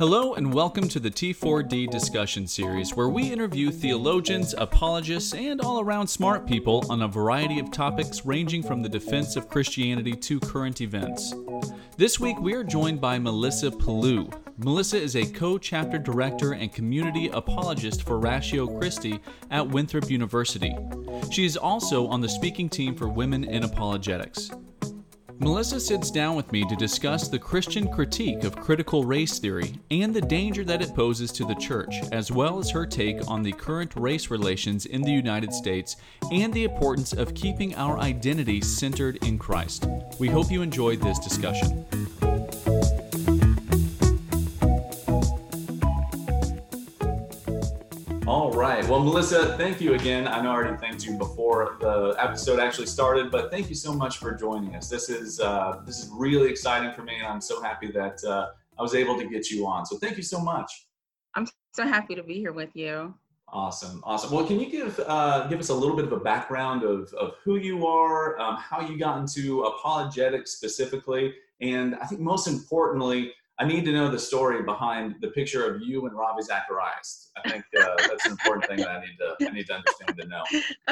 Hello, and welcome to the T4D discussion series, where we interview theologians, apologists, and all around smart people on a variety of topics ranging from the defense of Christianity to current events. This week, we are joined by Melissa Pellew. Melissa is a co chapter director and community apologist for Ratio Christi at Winthrop University. She is also on the speaking team for Women in Apologetics. Melissa sits down with me to discuss the Christian critique of critical race theory and the danger that it poses to the church, as well as her take on the current race relations in the United States and the importance of keeping our identity centered in Christ. We hope you enjoyed this discussion. Well, Melissa, thank you again. I know I already thanked you before the episode actually started, but thank you so much for joining us. This is uh, this is really exciting for me, and I'm so happy that uh, I was able to get you on. So thank you so much. I'm so happy to be here with you. Awesome, awesome. Well, can you give uh, give us a little bit of a background of of who you are, um, how you got into apologetics specifically, and I think most importantly, I need to know the story behind the picture of you and Ravi Zacharias. I think uh, that's an important thing that I need to I need to understand to know.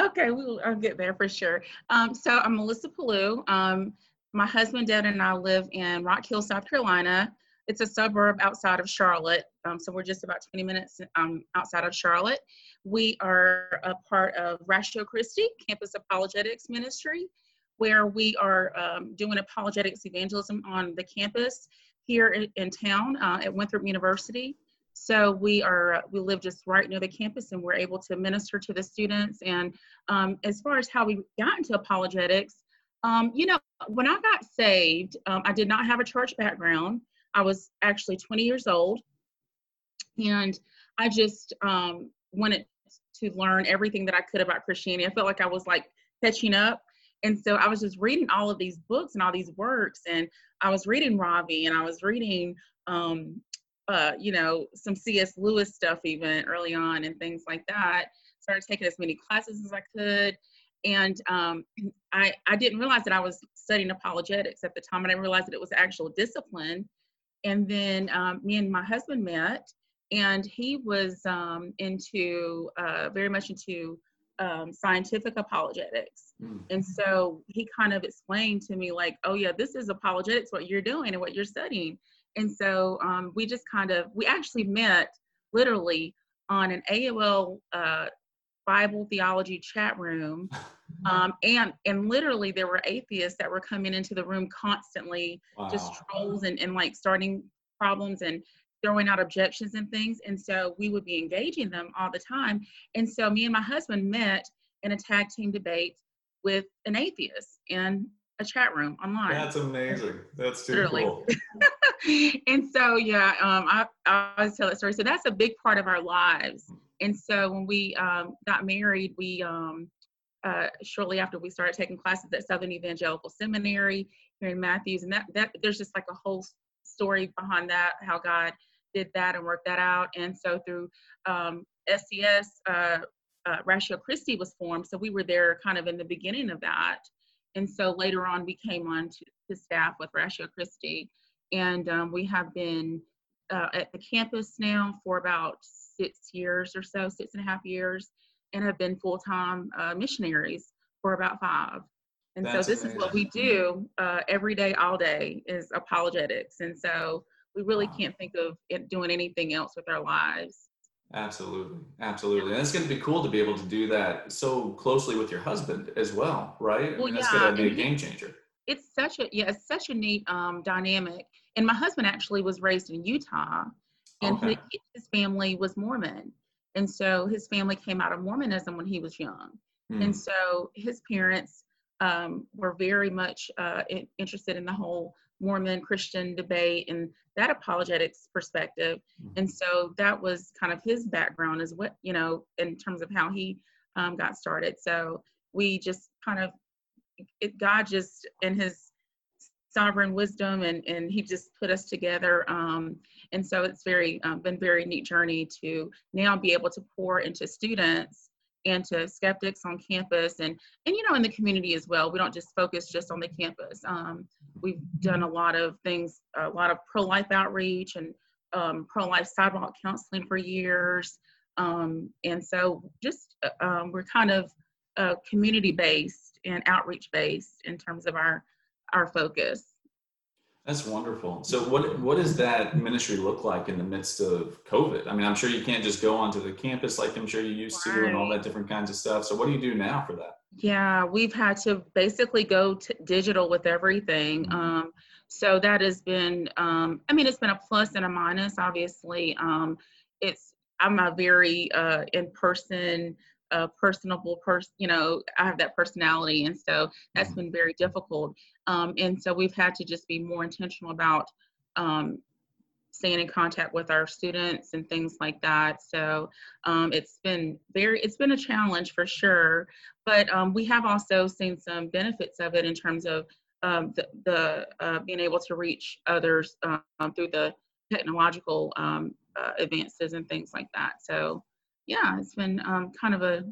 Okay, we'll I'll get there for sure. Um, so I'm Melissa Pellew. Um, my husband, Dad, and I live in Rock Hill, South Carolina. It's a suburb outside of Charlotte, um, so we're just about 20 minutes um, outside of Charlotte. We are a part of Ratio Christi Campus Apologetics Ministry, where we are um, doing apologetics evangelism on the campus here in, in town uh, at Winthrop University. So we are we live just right near the campus, and we're able to minister to the students. And um, as far as how we got into apologetics, um, you know, when I got saved, um, I did not have a church background. I was actually 20 years old, and I just um, wanted to learn everything that I could about Christianity. I felt like I was like catching up and so I was just reading all of these books and all these works, and I was reading Ravi, and I was reading, um, uh, you know, some C.S. Lewis stuff even early on, and things like that. Started taking as many classes as I could, and um, I I didn't realize that I was studying apologetics at the time. and I didn't realize that it was actual discipline. And then um, me and my husband met, and he was um, into uh, very much into um, scientific apologetics. Mm. And so he kind of explained to me, like, oh, yeah, this is apologetics, what you're doing and what you're studying. And so um, we just kind of, we actually met literally on an AOL uh, Bible theology chat room. Um, and and literally there were atheists that were coming into the room constantly, wow. just trolls and, and like starting problems and throwing out objections and things. And so we would be engaging them all the time. And so me and my husband met in a tag team debate with an atheist in a chat room online. That's amazing. That's too Literally. cool. and so yeah, um, I, I always tell that story. So that's a big part of our lives. And so when we um, got married, we um, uh, shortly after we started taking classes at Southern Evangelical Seminary here in Matthews, and that that there's just like a whole story behind that, how God did that and worked that out. And so through um, SES, uh, uh, Ratio Christi was formed. So we were there kind of in the beginning of that. And so later on, we came on to, to staff with Ratio Christi. And um, we have been uh, at the campus now for about six years or so, six and a half years, and have been full time uh, missionaries for about five. And That's so this amazing. is what we do uh, every day, all day is apologetics. And so we really can't think of it doing anything else with our lives. Absolutely, absolutely, and it's going to be cool to be able to do that so closely with your husband as well, right? Well, I mean, that's yeah, going to be a game changer. It's such a yeah, it's such a neat um, dynamic. And my husband actually was raised in Utah, and okay. his, his family was Mormon, and so his family came out of Mormonism when he was young, mm. and so his parents um, were very much uh, interested in the whole Mormon Christian debate and that apologetics perspective. Mm-hmm. And so that was kind of his background as what, you know, in terms of how he um, got started. So we just kind of, it, God just in his sovereign wisdom and, and he just put us together. Um, and so it's very, um, been very neat journey to now be able to pour into students and to skeptics on campus and and you know in the community as well we don't just focus just on the campus um, we've done a lot of things a lot of pro-life outreach and um, pro-life sidewalk counseling for years. Um, and so just uh, um, we're kind of uh, community-based and outreach-based in terms of our our focus. That's wonderful. So what what does that ministry look like in the midst of COVID? I mean, I'm sure you can't just go onto the campus like I'm sure you used right. to and all that different kinds of stuff. So what do you do now for that? Yeah, we've had to basically go digital with everything. Mm-hmm. Um, so that has been, um, I mean, it's been a plus and a minus. Obviously, um, it's I'm a very uh, in person, uh, personable person. You know, I have that personality, and so that's mm-hmm. been very difficult. Um, and so we've had to just be more intentional about um, staying in contact with our students and things like that. So um, it's been very, it's been a challenge for sure, but um, we have also seen some benefits of it in terms of um, the, the uh, being able to reach others um, through the technological um, uh, advances and things like that. So yeah, it's been um, kind of a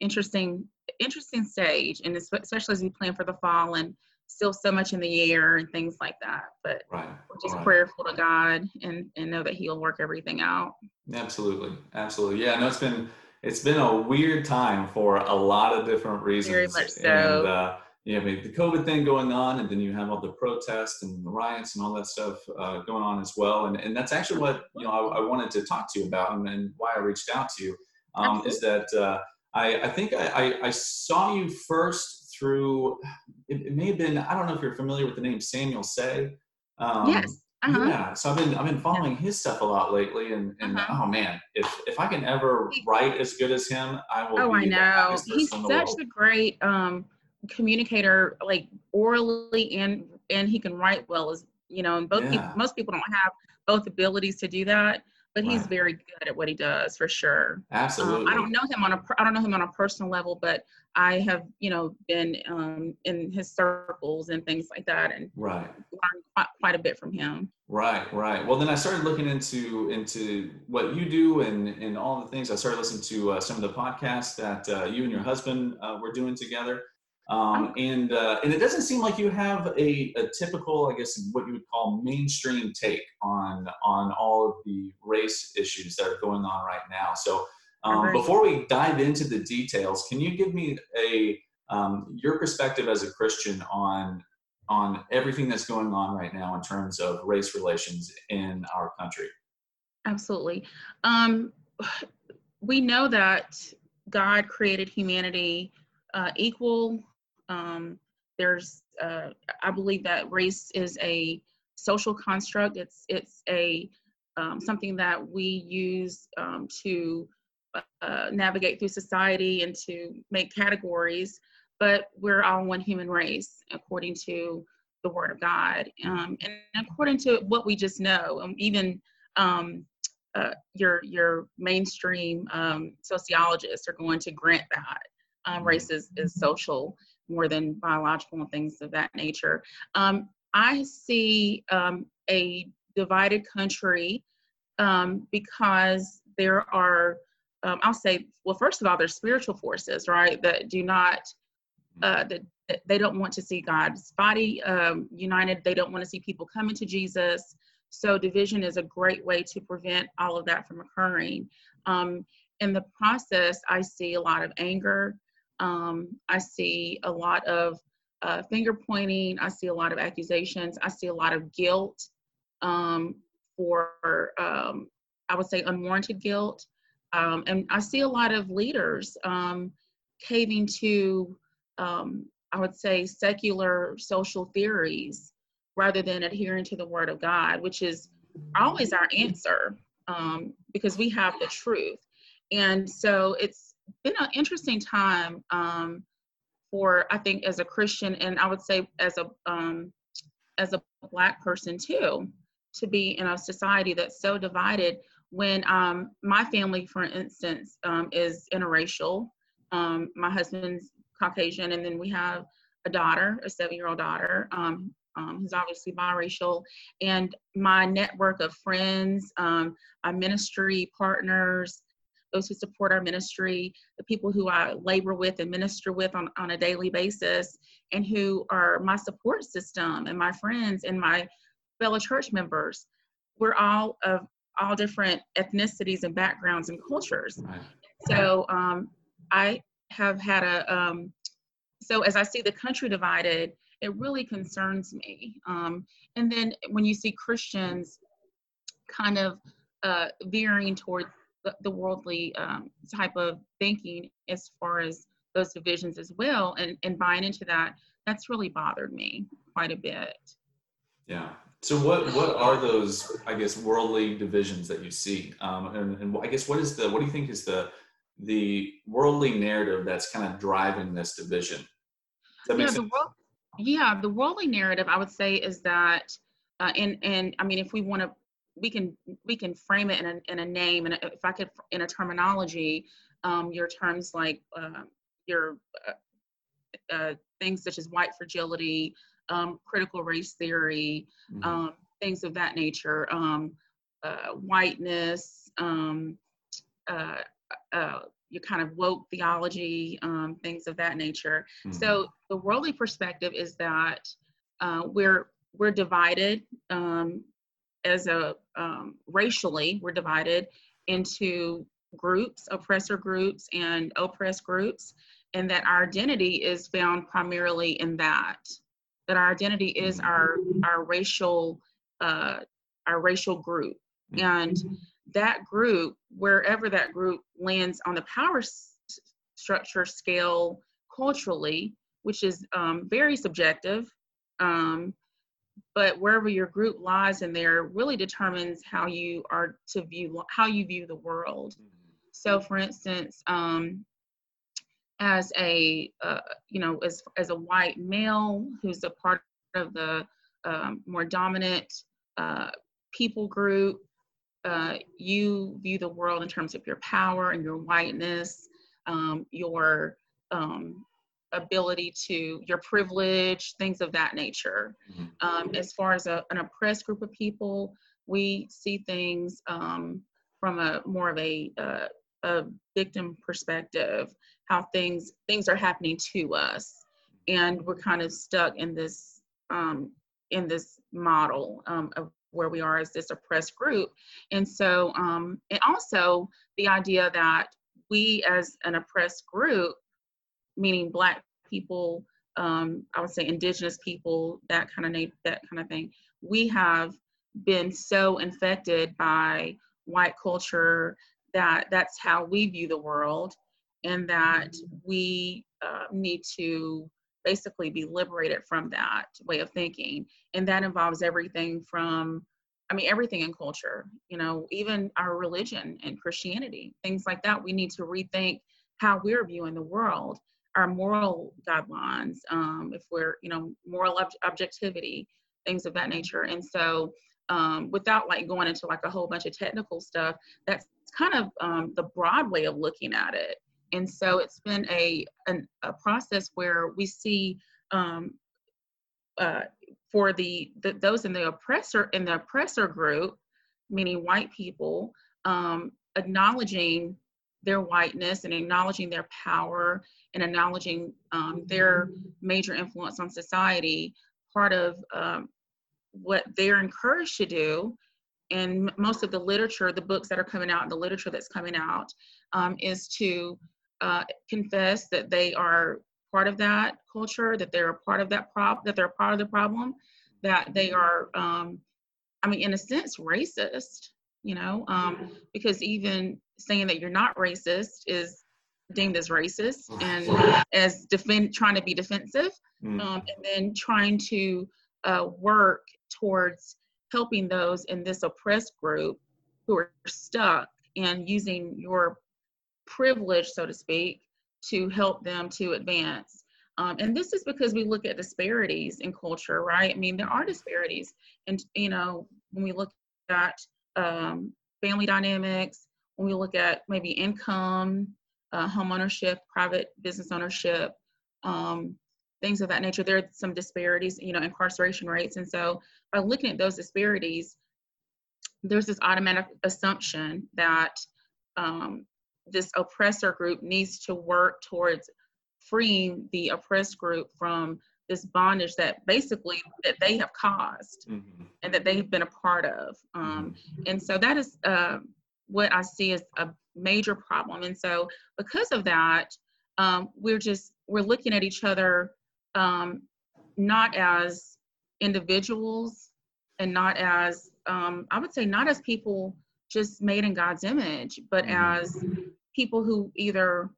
interesting, interesting stage, and especially as we plan for the fall and still so much in the air and things like that. But right. we're just right. prayerful to God and, and know that He'll work everything out. Absolutely. Absolutely. Yeah, no, it's been it's been a weird time for a lot of different reasons. Very much so. And, uh, you know, the COVID thing going on, and then you have all the protests and the riots and all that stuff uh, going on as well. And, and that's actually what you know I, I wanted to talk to you about, and, and why I reached out to you um, is that uh, I, I think I, I, saw you first through it, it, may have been i don't know if you're familiar with the name samuel sey um, yes uh-huh. yeah so i've been i've been following his stuff a lot lately and and uh-huh. oh man if if i can ever write as good as him i will oh i know he's such a great um communicator like orally and and he can write well as you know and both yeah. people most people don't have both abilities to do that but he's very good at what he does for sure. Absolutely. Um, I don't know him on a I don't know him on a personal level, but I have you know been um, in his circles and things like that, and right learned quite, quite a bit from him. Right, right. Well, then I started looking into into what you do and and all the things. I started listening to uh, some of the podcasts that uh, you and your husband uh, were doing together. Um, and uh, and it doesn't seem like you have a, a typical, I guess, what you would call mainstream take on on all of the race issues that are going on right now. So um, before we dive into the details, can you give me a um, your perspective as a Christian on on everything that's going on right now in terms of race relations in our country? Absolutely. Um, we know that God created humanity uh, equal um, there's, uh, I believe that race is a social construct. It's it's a um, something that we use um, to uh, navigate through society and to make categories. But we're all one human race according to the Word of God, um, and according to what we just know. Um, even um, uh, your your mainstream um, sociologists are going to grant that um, race is, is social more than biological and things of that nature. Um, I see um, a divided country um, because there are, um, I'll say, well, first of all, there's spiritual forces, right, that do not, uh, that, that they don't want to see God's body um, united. They don't want to see people coming to Jesus. So division is a great way to prevent all of that from occurring. Um, in the process, I see a lot of anger. Um, I see a lot of uh, finger pointing. I see a lot of accusations. I see a lot of guilt um, for, um, I would say, unwarranted guilt. Um, and I see a lot of leaders um, caving to, um, I would say, secular social theories rather than adhering to the Word of God, which is always our answer because we have the truth. And so it's been an interesting time um, for I think as a Christian and I would say as a um, as a black person too to be in a society that's so divided. When um, my family for instance um, is interracial um, my husband's caucasian and then we have a daughter a seven year old daughter um, who's obviously biracial and my network of friends our ministry partners those who support our ministry, the people who I labor with and minister with on, on a daily basis, and who are my support system and my friends and my fellow church members. We're all of all different ethnicities and backgrounds and cultures. So um, I have had a, um, so as I see the country divided, it really concerns me. Um, and then when you see Christians kind of uh, veering toward the, the worldly um, type of thinking as far as those divisions as well and, and buying into that, that's really bothered me quite a bit. Yeah. So what what are those I guess worldly divisions that you see, um, and, and I guess what is the what do you think is the the worldly narrative that's kind of driving this division? yeah, the world, yeah, the worldly narrative I would say is that, uh, and and I mean if we want to, we can we can frame it in a in a name, and if I could in a terminology, um, your terms like uh, your uh, uh things such as white fragility, um, critical race theory, mm-hmm. um, things of that nature, um, uh, whiteness, um, uh, uh, your kind of woke theology, um, things of that nature. Mm-hmm. So the worldly perspective is that uh, we're we're divided um, as a racially we're divided into groups, oppressor groups and oppressed groups, and that our identity is found primarily in that that our identity is mm-hmm. our our racial uh, our racial group mm-hmm. and that group wherever that group lands on the power s- structure scale culturally which is um, very subjective um, but wherever your group lies in there really determines how you are to view how you view the world mm-hmm. so for instance um, as a uh, you know as as a white male who's a part of the um, more dominant uh, people group uh, you view the world in terms of your power and your whiteness um, your um, ability to your privilege things of that nature. Mm-hmm. Um, as far as a, an oppressed group of people we see things um, from a more of a, uh, a victim perspective how things things are happening to us. And we're kind of stuck in this um, in this model um, of where we are as this oppressed group. And so um, and also the idea that we as an oppressed group meaning black people um, i would say indigenous people that kind of name that kind of thing we have been so infected by white culture that that's how we view the world and that we uh, need to basically be liberated from that way of thinking. And that involves everything from, I mean, everything in culture, you know, even our religion and Christianity, things like that. We need to rethink how we're viewing the world, our moral guidelines, um, if we're, you know, moral ob- objectivity, things of that nature. And so, um, without like going into like a whole bunch of technical stuff, that's kind of um, the broad way of looking at it. And so it's been a, an, a process where we see um, uh, for the, the, those in the oppressor in the oppressor group, meaning white people, um, acknowledging their whiteness and acknowledging their power and acknowledging um, their major influence on society. Part of um, what they're encouraged to do and most of the literature, the books that are coming out, the literature that's coming out, um, is to uh, confess that they are part of that culture, that they're a part of that prop, that they're a part of the problem, that they are, um, I mean, in a sense, racist. You know, um, because even saying that you're not racist is deemed as racist and as defend trying to be defensive, mm. um, and then trying to uh, work towards helping those in this oppressed group who are stuck and using your privilege, so to speak, to help them to advance. Um, and this is because we look at disparities in culture, right? I mean, there are disparities. And, you know, when we look at um, family dynamics, when we look at maybe income, uh, home ownership, private business ownership, um, things of that nature, there are some disparities, you know, incarceration rates. And so by looking at those disparities, there's this automatic assumption that um, this oppressor group needs to work towards freeing the oppressed group from this bondage that basically that they have caused mm-hmm. and that they've been a part of. Um, mm-hmm. and so that is uh, what I see as a major problem. And so because of that, um, we're just we're looking at each other um, not as individuals and not as um, I would say not as people just made in God's image, but mm-hmm. as people who either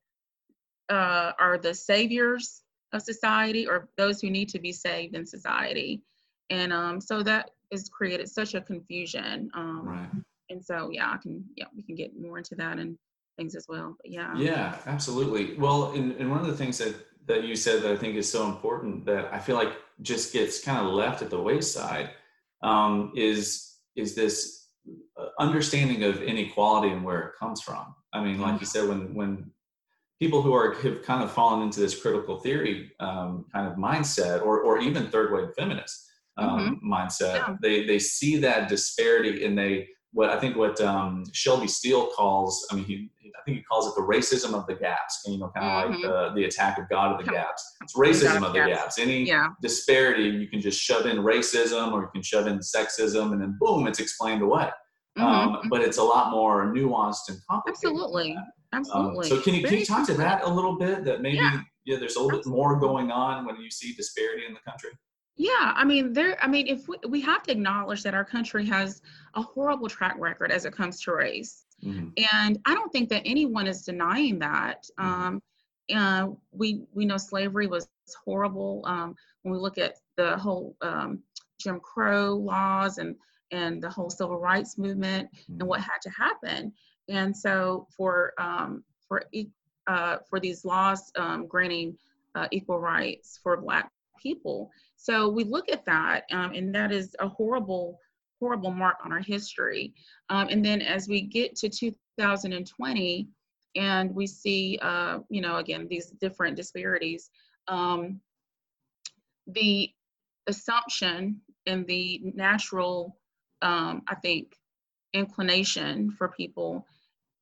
uh, are the saviors of society or those who need to be saved in society. And um, so that has created such a confusion. Um, right. And so, yeah, I can, yeah, we can get more into that and things as well. But yeah. Yeah, absolutely. Well, and, and one of the things that, that you said that I think is so important that I feel like just gets kind of left at the wayside um, is, is this uh, understanding of inequality and where it comes from. I mean, like you said, when, when people who are have kind of fallen into this critical theory um, kind of mindset, or or even third wave feminist um, mm-hmm. mindset. Yeah. They they see that disparity, and they what I think what um, Shelby Steele calls. I mean, he I think he calls it the racism of the gaps, and You know, kind of mm-hmm. like the the attack of God of the gaps. It's racism of the gaps. gaps. Any yeah. disparity, you can just shove in racism, or you can shove in sexism, and then boom, it's explained away. Mm-hmm. Um, mm-hmm. but it's a lot more nuanced and complicated. Absolutely. Absolutely. Um, so can you, can you talk to that a little bit? That maybe yeah, yeah there's a little Absolutely. bit more going on when you see disparity in the country. Yeah, I mean, there. I mean, if we, we have to acknowledge that our country has a horrible track record as it comes to race, mm-hmm. and I don't think that anyone is denying that. Mm-hmm. Um, uh, we we know slavery was horrible. Um, when we look at the whole um, Jim Crow laws and and the whole civil rights movement mm-hmm. and what had to happen, and so for um, for uh, for these laws um, granting uh, equal rights for Black people, so we look at that, um, and that is a horrible horrible mark on our history. Um, and then as we get to 2020, and we see, uh, you know, again these different disparities, um, the assumption and the natural, um, I think, inclination for people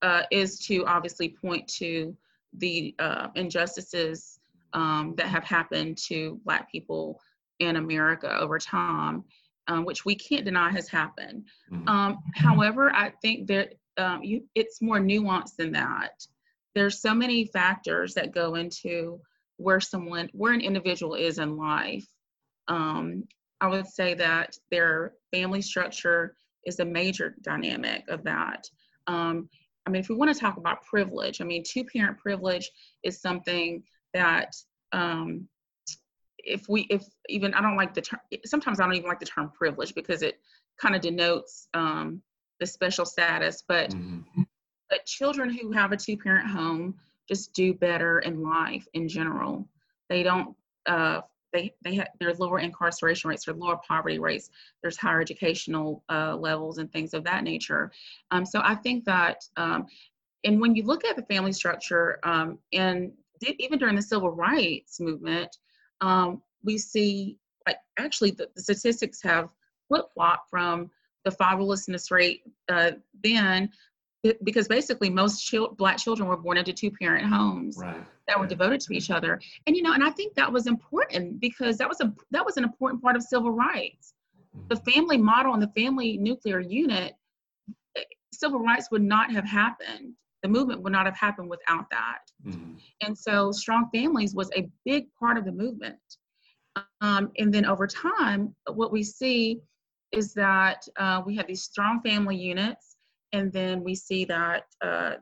uh, is to obviously point to the uh, injustices um, that have happened to Black people in America over time, um, which we can't deny has happened. Mm-hmm. Um, however, I think that um, you, it's more nuanced than that. There's so many factors that go into where someone, where an individual is in life. Um, I would say that their family structure is a major dynamic of that. Um, I mean, if we want to talk about privilege, I mean, two parent privilege is something that um, if we, if even, I don't like the term, sometimes I don't even like the term privilege because it kind of denotes um, the special status, but, mm-hmm. but children who have a two parent home just do better in life in general. They don't uh, they they have there's lower incarceration rates, there's lower poverty rates, there's higher educational uh, levels and things of that nature. Um, so I think that, um, and when you look at the family structure, um, and even during the civil rights movement, um, we see like actually the, the statistics have flip flopped from the fatherlessness rate uh, then because basically most chil- black children were born into two parent homes right. that were devoted to each other and you know and i think that was important because that was a that was an important part of civil rights the mm-hmm. family model and the family nuclear unit eh, civil rights would not have happened the movement would not have happened without that. Mm-hmm. and so strong families was a big part of the movement. Um, and then over time what we see is that uh, we have these strong family units and then we see that uh,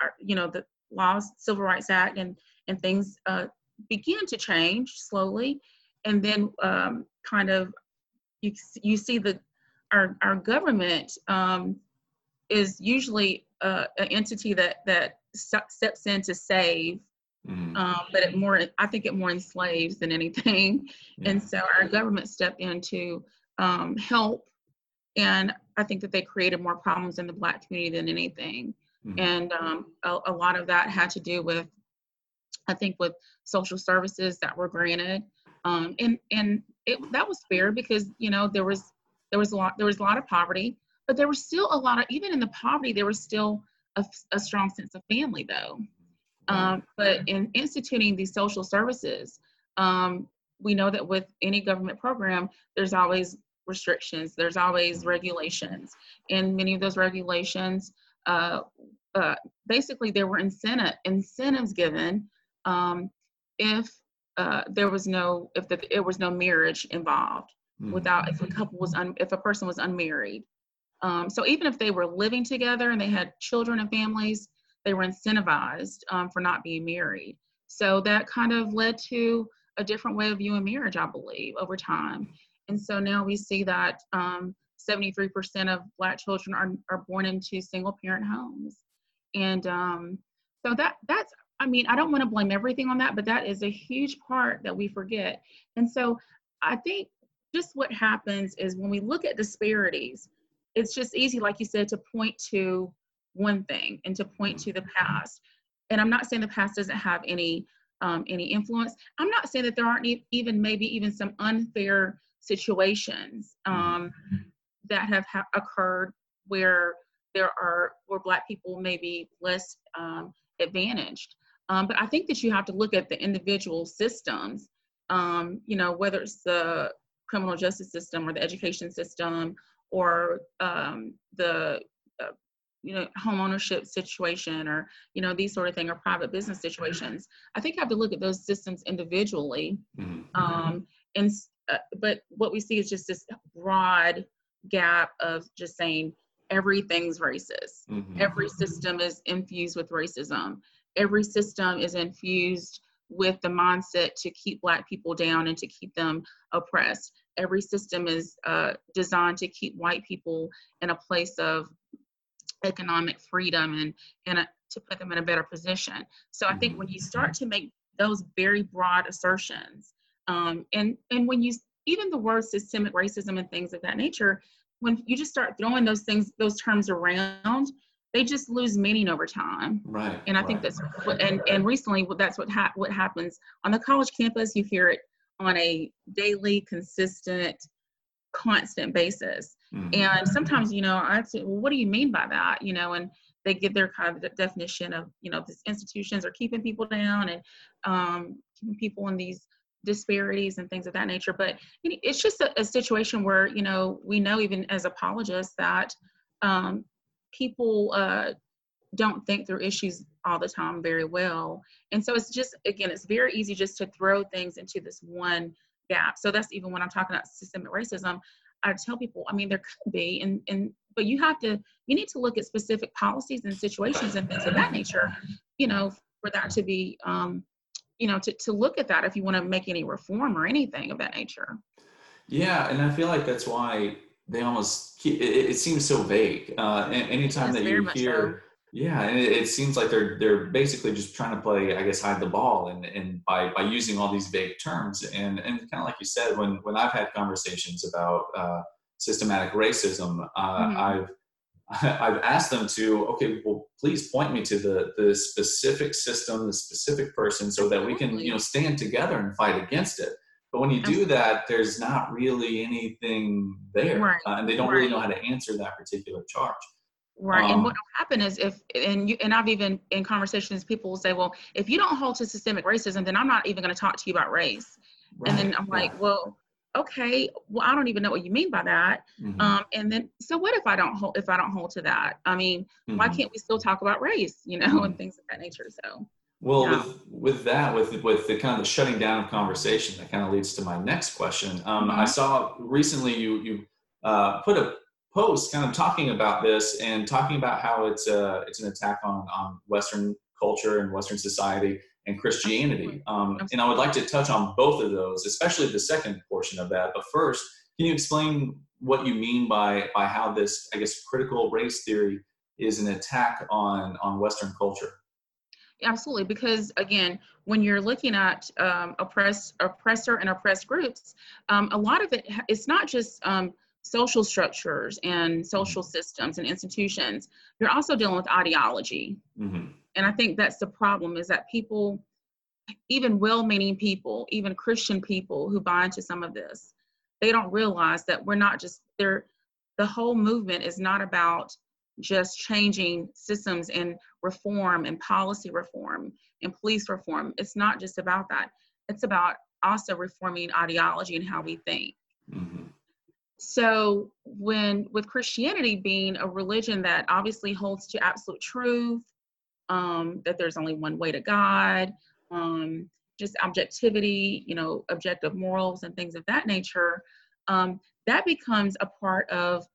our, you know the laws civil rights act and and things uh, begin to change slowly. And then um, kind of you, you see the our, our government um, is usually uh, an entity that that steps in to save mm-hmm. um, but it more i think it more enslaves than anything yeah. and so our government stepped in to um, help and I think that they created more problems in the Black community than anything. Mm-hmm. And um, a, a, lot of that had to do with, I think, with social services that were granted, um, and and it, that was fair because you know there was there was a lot there was a lot of poverty, but there was still a lot of even in the poverty there was still a, a strong sense of family though. Um, but in instituting these social services, um, we know that with any government program, there's always restrictions, there's always regulations. And many of those regulations, uh, uh, basically, there were incentive, incentives given um, if uh, there was no, if the, there was no marriage involved, mm-hmm. without, if a couple was, un, if a person was unmarried. Um, so even if they were living together and they had children and families, they were incentivized um, for not being married. So that kind of led to a different way of viewing marriage, I believe, over time. And so now we see that um, 73% of Black children are, are born into single parent homes. And um, so that that's, I mean, I don't want to blame everything on that, but that is a huge part that we forget. And so I think just what happens is when we look at disparities, it's just easy, like you said, to point to one thing and to point to the past. And I'm not saying the past doesn't have any um, any influence. I'm not saying that there aren't even maybe even some unfair situations um, that have ha- occurred where there are where Black people may be less um, advantaged. Um, but I think that you have to look at the individual systems. Um, you know, whether it's the criminal justice system or the education system or um, the uh, you know home ownership situation or you know these sort of thing or private business situations i think you have to look at those systems individually mm-hmm. um, and uh, but what we see is just this broad gap of just saying everything's racist mm-hmm. every system is infused with racism every system is infused with the mindset to keep black people down and to keep them oppressed every system is uh, designed to keep white people in a place of economic freedom and, and a, to put them in a better position. So I think when you start to make those very broad assertions, um, and and when you even the word systemic racism and things of that nature, when you just start throwing those things, those terms around, they just lose meaning over time. Right. And I right. think that's what, and and recently that's what ha- what happens on the college campus. You hear it on a daily, consistent, constant basis. Mm-hmm. And sometimes, you know, I say, well, what do you mean by that? You know, and they give their kind of definition of, you know, these institutions are keeping people down and um, keeping people in these disparities and things of that nature. But it's just a, a situation where, you know, we know even as apologists that um, people uh, don't think through issues all the time very well. And so it's just, again, it's very easy just to throw things into this one gap. So that's even when I'm talking about systemic racism, I tell people, I mean, there could be, and, and, but you have to, you need to look at specific policies and situations and things of that nature, you know, for that to be, um, you know, to, to look at that if you want to make any reform or anything of that nature. Yeah. And I feel like that's why they almost keep, it, it seems so vague. Uh, anytime that you hear, so yeah, and it, it, seems like they're they're basically just trying to play, I guess, hide the ball, and and by by using all these vague terms, and and kind of like you said, when when I've had conversations about uh, systematic racism, uh, mm-hmm. I've I've asked them to, okay, well, please point me to the the specific system, the specific person, so that we can you know stand together and fight against it. But when you do that, there's not really anything there, right. uh, and they don't right. really know how to answer that particular charge. Right. Um, and what will happen is if and you and I've even in conversations people will say, well, if you don't hold to systemic racism, then I'm not even going to talk to you about race. Right, and then I'm like, well, okay, well, I don't even know what you mean by that. Mm-hmm. Um, and then so what if I don't hold if I don't hold to that? I mean, mm-hmm. why can't we still talk about race, you know, mm-hmm. and things of that nature? So well, yeah. with with that, with with the kind of the shutting down of conversation, that kind of leads to my next question. Um, I mm-hmm. saw recently you you uh, put a post kind of talking about this and talking about how it's a, it's an attack on, on Western culture and Western society and Christianity. Um, and I would like to touch on both of those, especially the second portion of that. But first, can you explain what you mean by, by how this, I guess, critical race theory is an attack on, on Western culture? Absolutely, because again, when you're looking at um, oppress, oppressor and oppressed groups, um, a lot of it, it's not just um, social structures and social mm-hmm. systems and institutions, you're also dealing with ideology. Mm-hmm. And I think that's the problem is that people, even well meaning people, even Christian people who buy into some of this, they don't realize that we're not just there. The whole movement is not about just changing systems and reform and policy reform and police reform. It's not just about that. It's about also reforming ideology and how we think. Mm-hmm. So when with Christianity being a religion that obviously holds to absolute truth, um, that there's only one way to God, um, just objectivity, you know, objective morals and things of that nature, um, that becomes a part of,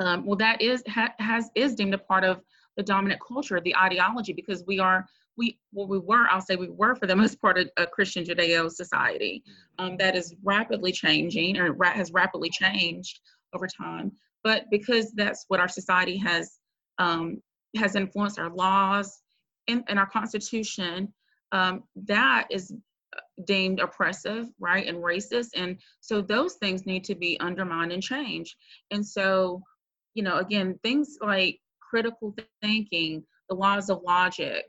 um, well, that is ha- has is deemed a part of the dominant culture, the ideology, because we are we well we were I'll say we were for the most part a, a Christian Judeo society um, that is rapidly changing or ra- has rapidly changed over time. But because that's what our society has um, has influenced our laws and, and our constitution, um, that is uh, deemed oppressive, right, and racist. And so those things need to be undermined and changed. And so, you know, again, things like critical thinking, the laws of logic,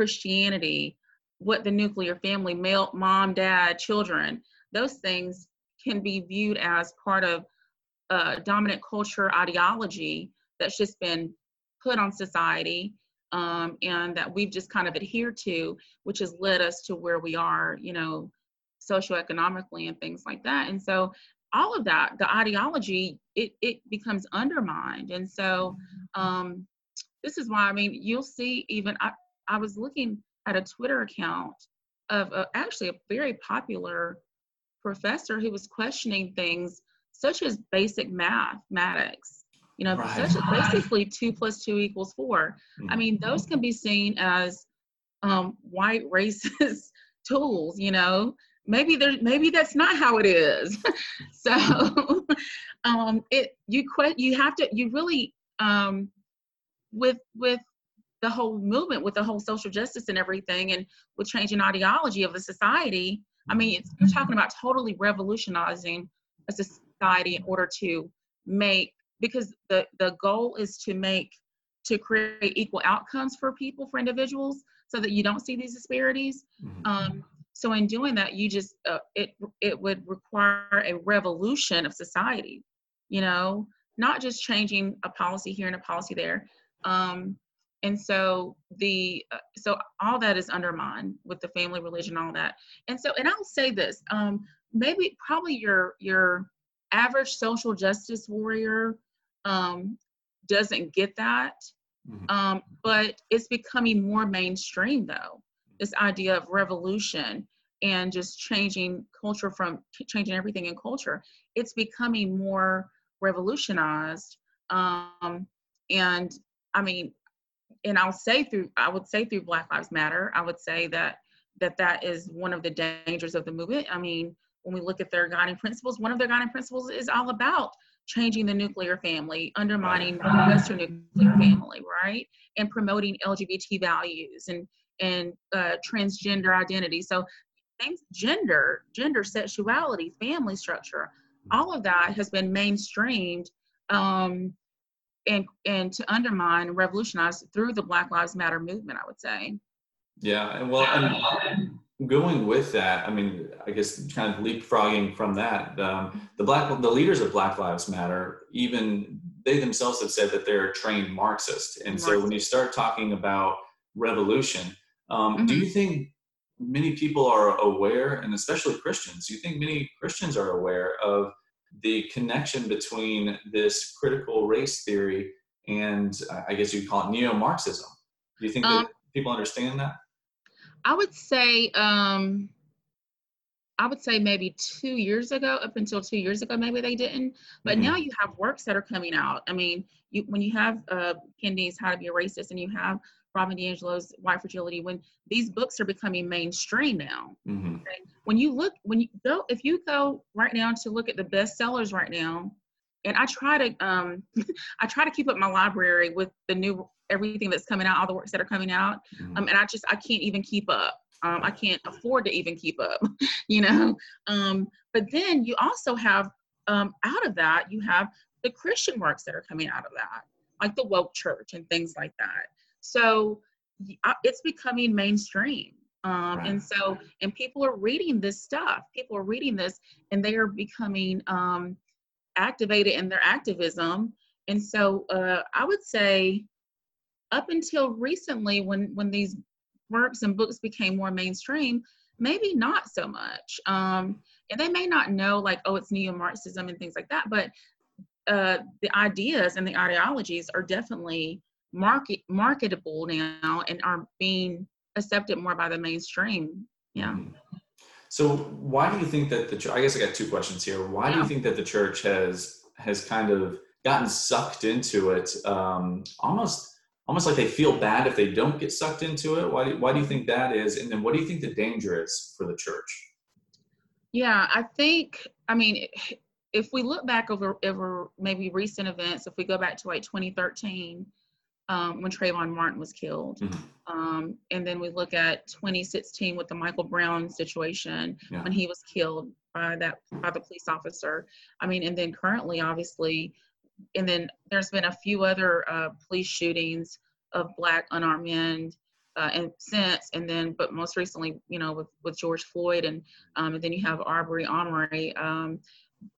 Christianity, what the nuclear family, male, mom, dad, children, those things can be viewed as part of dominant culture ideology that's just been put on society um, and that we've just kind of adhered to, which has led us to where we are, you know, socioeconomically and things like that. And so all of that, the ideology, it, it becomes undermined. And so um, this is why, I mean, you'll see even, I, I was looking at a Twitter account of a, actually a very popular professor who was questioning things such as basic mathematics you know, right. such basically two plus two equals 4 mm-hmm. I mean, those can be seen as um, white racist tools. You know, maybe there, maybe that's not how it is. so, um, it you quit. You have to. You really um, with with the whole movement, with the whole social justice and everything, and with changing ideology of the society. I mean, it's, you're talking about totally revolutionizing a society in order to make because the the goal is to make to create equal outcomes for people for individuals so that you don't see these disparities mm-hmm. um, so in doing that you just uh, it it would require a revolution of society you know not just changing a policy here and a policy there um, and so the uh, so all that is undermined with the family religion all that and so and i'll say this um, maybe probably your your average social justice warrior um, doesn't get that. Mm-hmm. Um, but it's becoming more mainstream though. This idea of revolution and just changing culture from changing everything in culture, it's becoming more revolutionized. Um, and I mean, and I'll say through, I would say through Black Lives Matter, I would say that that that is one of the dangers of the movement. I mean, when we look at their guiding principles, one of their guiding principles is all about changing the nuclear family, undermining the Western nuclear family, right? And promoting LGBT values and and uh, transgender identity. So things, gender, gender, sexuality, family structure, all of that has been mainstreamed um, and and to undermine and revolutionize through the Black Lives Matter movement. I would say. Yeah, well, and going with that, I mean, I guess kind of leapfrogging from that, um, the black the leaders of Black Lives Matter, even they themselves have said that they're trained Marxists, and Marxist. so when you start talking about revolution, um, mm-hmm. do you think many people are aware, and especially Christians, do you think many Christians are aware of the connection between this critical race theory and I guess you'd call it neo-Marxism? Do you think um, that people understand that? I would say, um, I would say maybe two years ago, up until two years ago, maybe they didn't. But mm-hmm. now you have works that are coming out. I mean, you when you have uh, Kendi's How to Be a Racist, and you have Robin DiAngelo's White Fragility, when these books are becoming mainstream now. Mm-hmm. Okay? When you look, when you go, if you go right now to look at the bestsellers right now, and I try to, um, I try to keep up my library with the new everything that's coming out, all the works that are coming out. Mm-hmm. Um, and I just I can't even keep up. Um, I can't afford to even keep up, you know. Um, but then you also have um, out of that you have the Christian works that are coming out of that, like the woke church and things like that. So it's becoming mainstream. Um, right. And so, and people are reading this stuff. People are reading this, and they are becoming um, activated in their activism. And so, uh, I would say up until recently when when these works and books became more mainstream maybe not so much. Um, and they may not know like, oh, it's neo-Marxism and things like that, but uh, the ideas and the ideologies are definitely market marketable now and are being accepted more by the mainstream. Yeah. Mm-hmm. So why do you think that the church? I guess I got two questions here. Why yeah. do you think that the church has has kind of gotten sucked into it um, almost almost like they feel bad if they don't get sucked into it why do, why do you think that is and then what do you think the danger is for the church yeah i think i mean if we look back over over maybe recent events if we go back to like 2013 um, when Trayvon Martin was killed. Mm-hmm. Um, and then we look at 2016 with the Michael Brown situation yeah. when he was killed by that by the police officer. I mean, and then currently, obviously, and then there's been a few other uh, police shootings of black unarmed men uh, and since and then but most recently you know with, with george floyd and um, and then you have arbery Armory, um,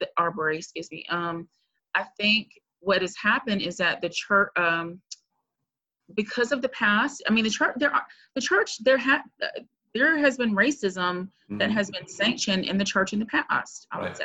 the arbery excuse me um, i think what has happened is that the church um, because of the past i mean the church there are the church there had there has been racism mm-hmm. that has been sanctioned in the church in the past i right. would say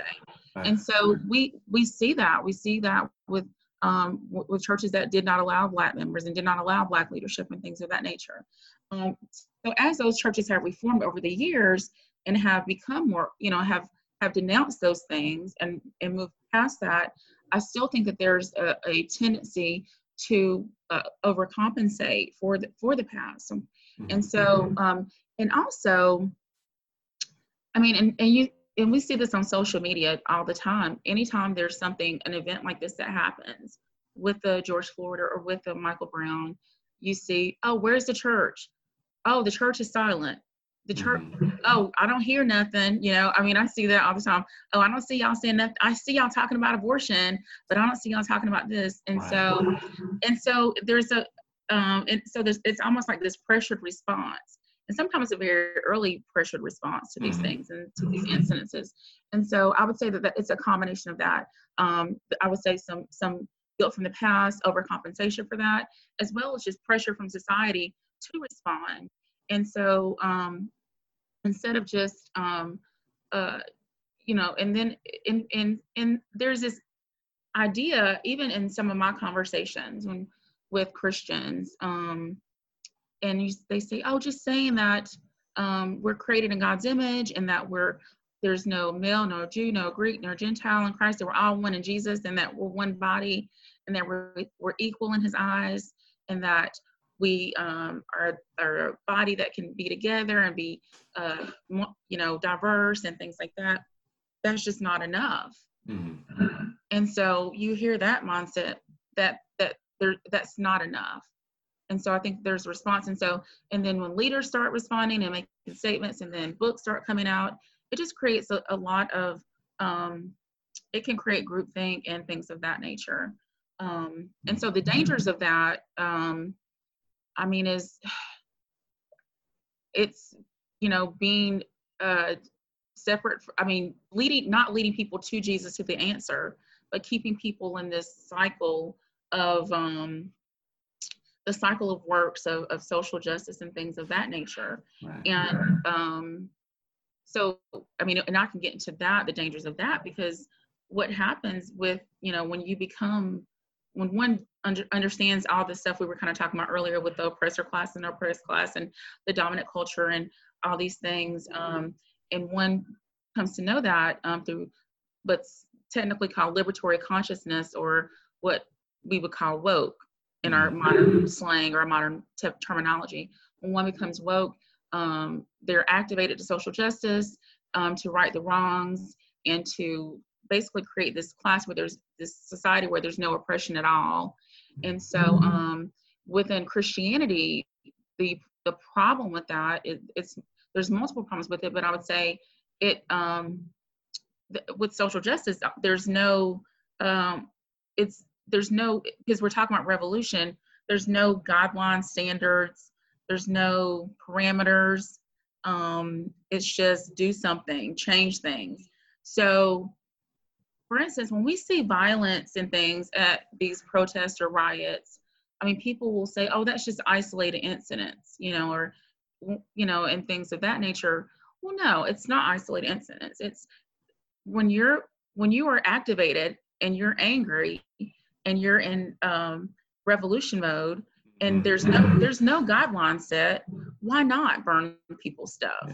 right. and so we we see that we see that with um, with churches that did not allow black members and did not allow black leadership and things of that nature um, so as those churches have reformed over the years and have become more you know have have denounced those things and and moved past that i still think that there's a, a tendency to uh, overcompensate for the for the past. And mm-hmm. so um, and also i mean and, and you and we see this on social media all the time. Anytime there's something an event like this that happens with the george floyd or with the michael brown you see oh where's the church? Oh the church is silent the church mm-hmm. oh i don't hear nothing you know i mean i see that all the time oh i don't see y'all saying nothing i see y'all talking about abortion but i don't see y'all talking about this and so and so there's a um and so there's it's almost like this pressured response and sometimes a very early pressured response to these mm-hmm. things and to these incidences. And so I would say that, that it's a combination of that. Um, I would say some some guilt from the past, overcompensation for that, as well as just pressure from society to respond. And so um, instead of just um, uh, you know, and then in in in there's this idea even in some of my conversations when with Christians um, and you, they say, oh, just saying that um, we're created in God's image and that we're there's no male, no Jew, no Greek, no Gentile in Christ, that we're all one in Jesus and that we're one body and that we're, we're equal in his eyes and that we um, are, are a body that can be together and be, uh, you know, diverse and things like that. That's just not enough. Mm-hmm. And so you hear that mindset that that there that's not enough and so i think there's response and so and then when leaders start responding and making statements and then books start coming out it just creates a, a lot of um, it can create groupthink and things of that nature um, and so the dangers of that um, i mean is it's you know being uh, separate i mean leading not leading people to jesus to the answer but keeping people in this cycle of um, the cycle of works of, of social justice and things of that nature. Right. And um, so, I mean, and I can get into that, the dangers of that, because what happens with, you know, when you become, when one under, understands all the stuff we were kind of talking about earlier with the oppressor class and oppressed class and the dominant culture and all these things, um, and one comes to know that um, through what's technically called liberatory consciousness or what we would call woke in our modern slang or modern te- terminology. When one becomes woke, um, they're activated to social justice, um, to right the wrongs, and to basically create this class where there's this society where there's no oppression at all. And so mm-hmm. um, within Christianity, the the problem with that is it's there's multiple problems with it, but I would say it um, th- with social justice, there's no um, it's there's no because we're talking about revolution there's no guideline standards there's no parameters um, it's just do something change things so for instance when we see violence and things at these protests or riots i mean people will say oh that's just isolated incidents you know or you know and things of that nature Well, no, it's not isolated incidents. It's when you're when you are activated and you're angry and you're in um, revolution mode and there's no there's no guideline set why not burn people's stuff Yeah.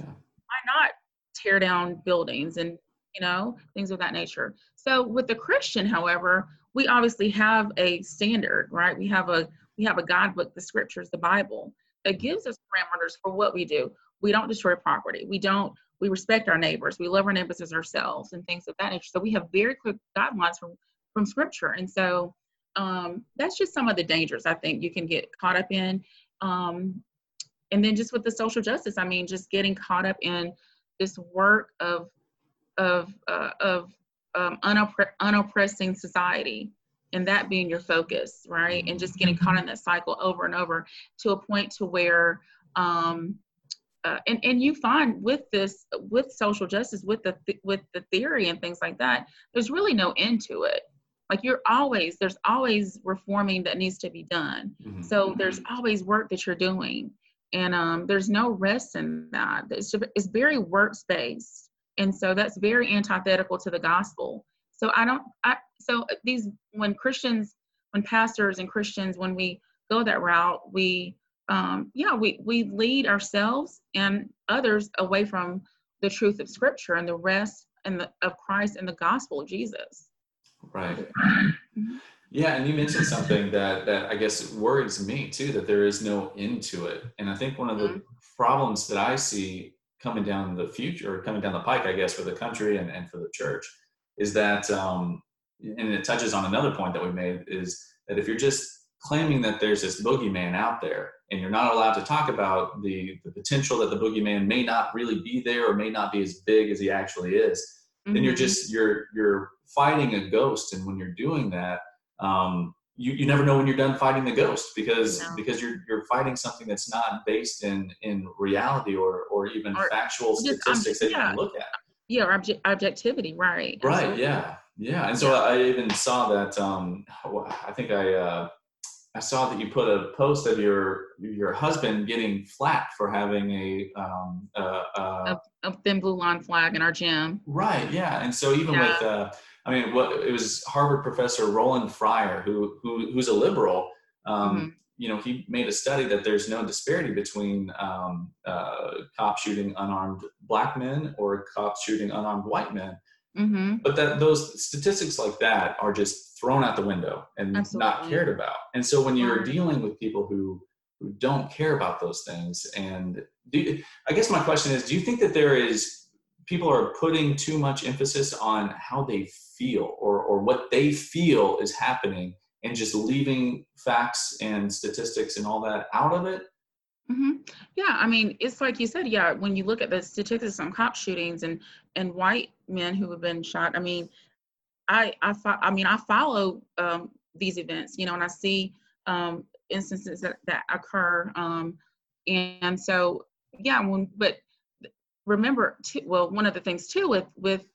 why not tear down buildings and you know things of that nature so with the christian however we obviously have a standard right? We have a we have a guidebook the scriptures the bible that gives us parameters for what we do. We don't destroy property. We don't we respect our neighbors. We love our neighbors as ourselves and things of that nature. So we have very clear guidelines from from scripture. And so um, that's just some of the dangers I think you can get caught up in. Um, and then just with the social justice, I mean, just getting caught up in this work of of uh, of um, unoppre- unoppressing society, and that being your focus, right? And just getting caught in that cycle over and over to a point to where um, uh, and and you find with this with social justice with the th- with the theory and things like that, there's really no end to it. Like you're always there's always reforming that needs to be done. Mhm. so there's always work that you're doing. And um, there's no rest in that. It's, it's very works based and so that's very antithetical to the gospel so i don't i so these when christians when pastors and christians when we go that route we um, yeah we we lead ourselves and others away from the truth of scripture and the rest and the, of christ and the gospel of jesus Right. Mhm. Yeah, and you mentioned something that that I guess worries me too. That there is no end to it, and I think one of the problems that I see coming down the future, or coming down the pike, I guess, for the country and, and for the church, is that, um, and it touches on another point that we made, is that if you're just claiming that there's this boogeyman out there, and you're not allowed to talk about the the potential that the boogeyman may not really be there or may not be as big as he actually is, then you're Mhm. just you're you're fighting a ghost and when you're doing that um you, you never know when you're done fighting the ghost because No. because you're you're fighting something that's not based in in reality or or even Or factual just, um, statistics that you yeah. can look at yeah obje- objectivity right right absolutely. yeah yeah and so i even saw that um i think i uh I saw that you put a post of your your husband getting flack for having a um, uh, uh, a thin blue line flag in our gym Right. Yeah. And so even Yeah. with, uh, I mean, what it was Harvard professor Roland Fryer, who, who who's a liberal. Um, Mhm. You know, he made a study that there's no disparity between um, uh, cop shooting unarmed black men or cops shooting unarmed white men, hmm but that those statistics like that are just thrown out the window and not cared about. And so when you're dealing with people who who don't care about those things, and do I guess my question is, do you think that there is people are putting too much emphasis on how they feel or or what they feel is happening, and just leaving facts and statistics and all that out of it? hmm Yeah, I mean, it's like you said. Yeah, when you look at the statistics on cop shootings and and white men who have been shot, I mean, I I fo- I mean, I follow um, these events, you know, and I see um, instances that that occur, um, and so yeah, when but remember, too, well, one of the things too with with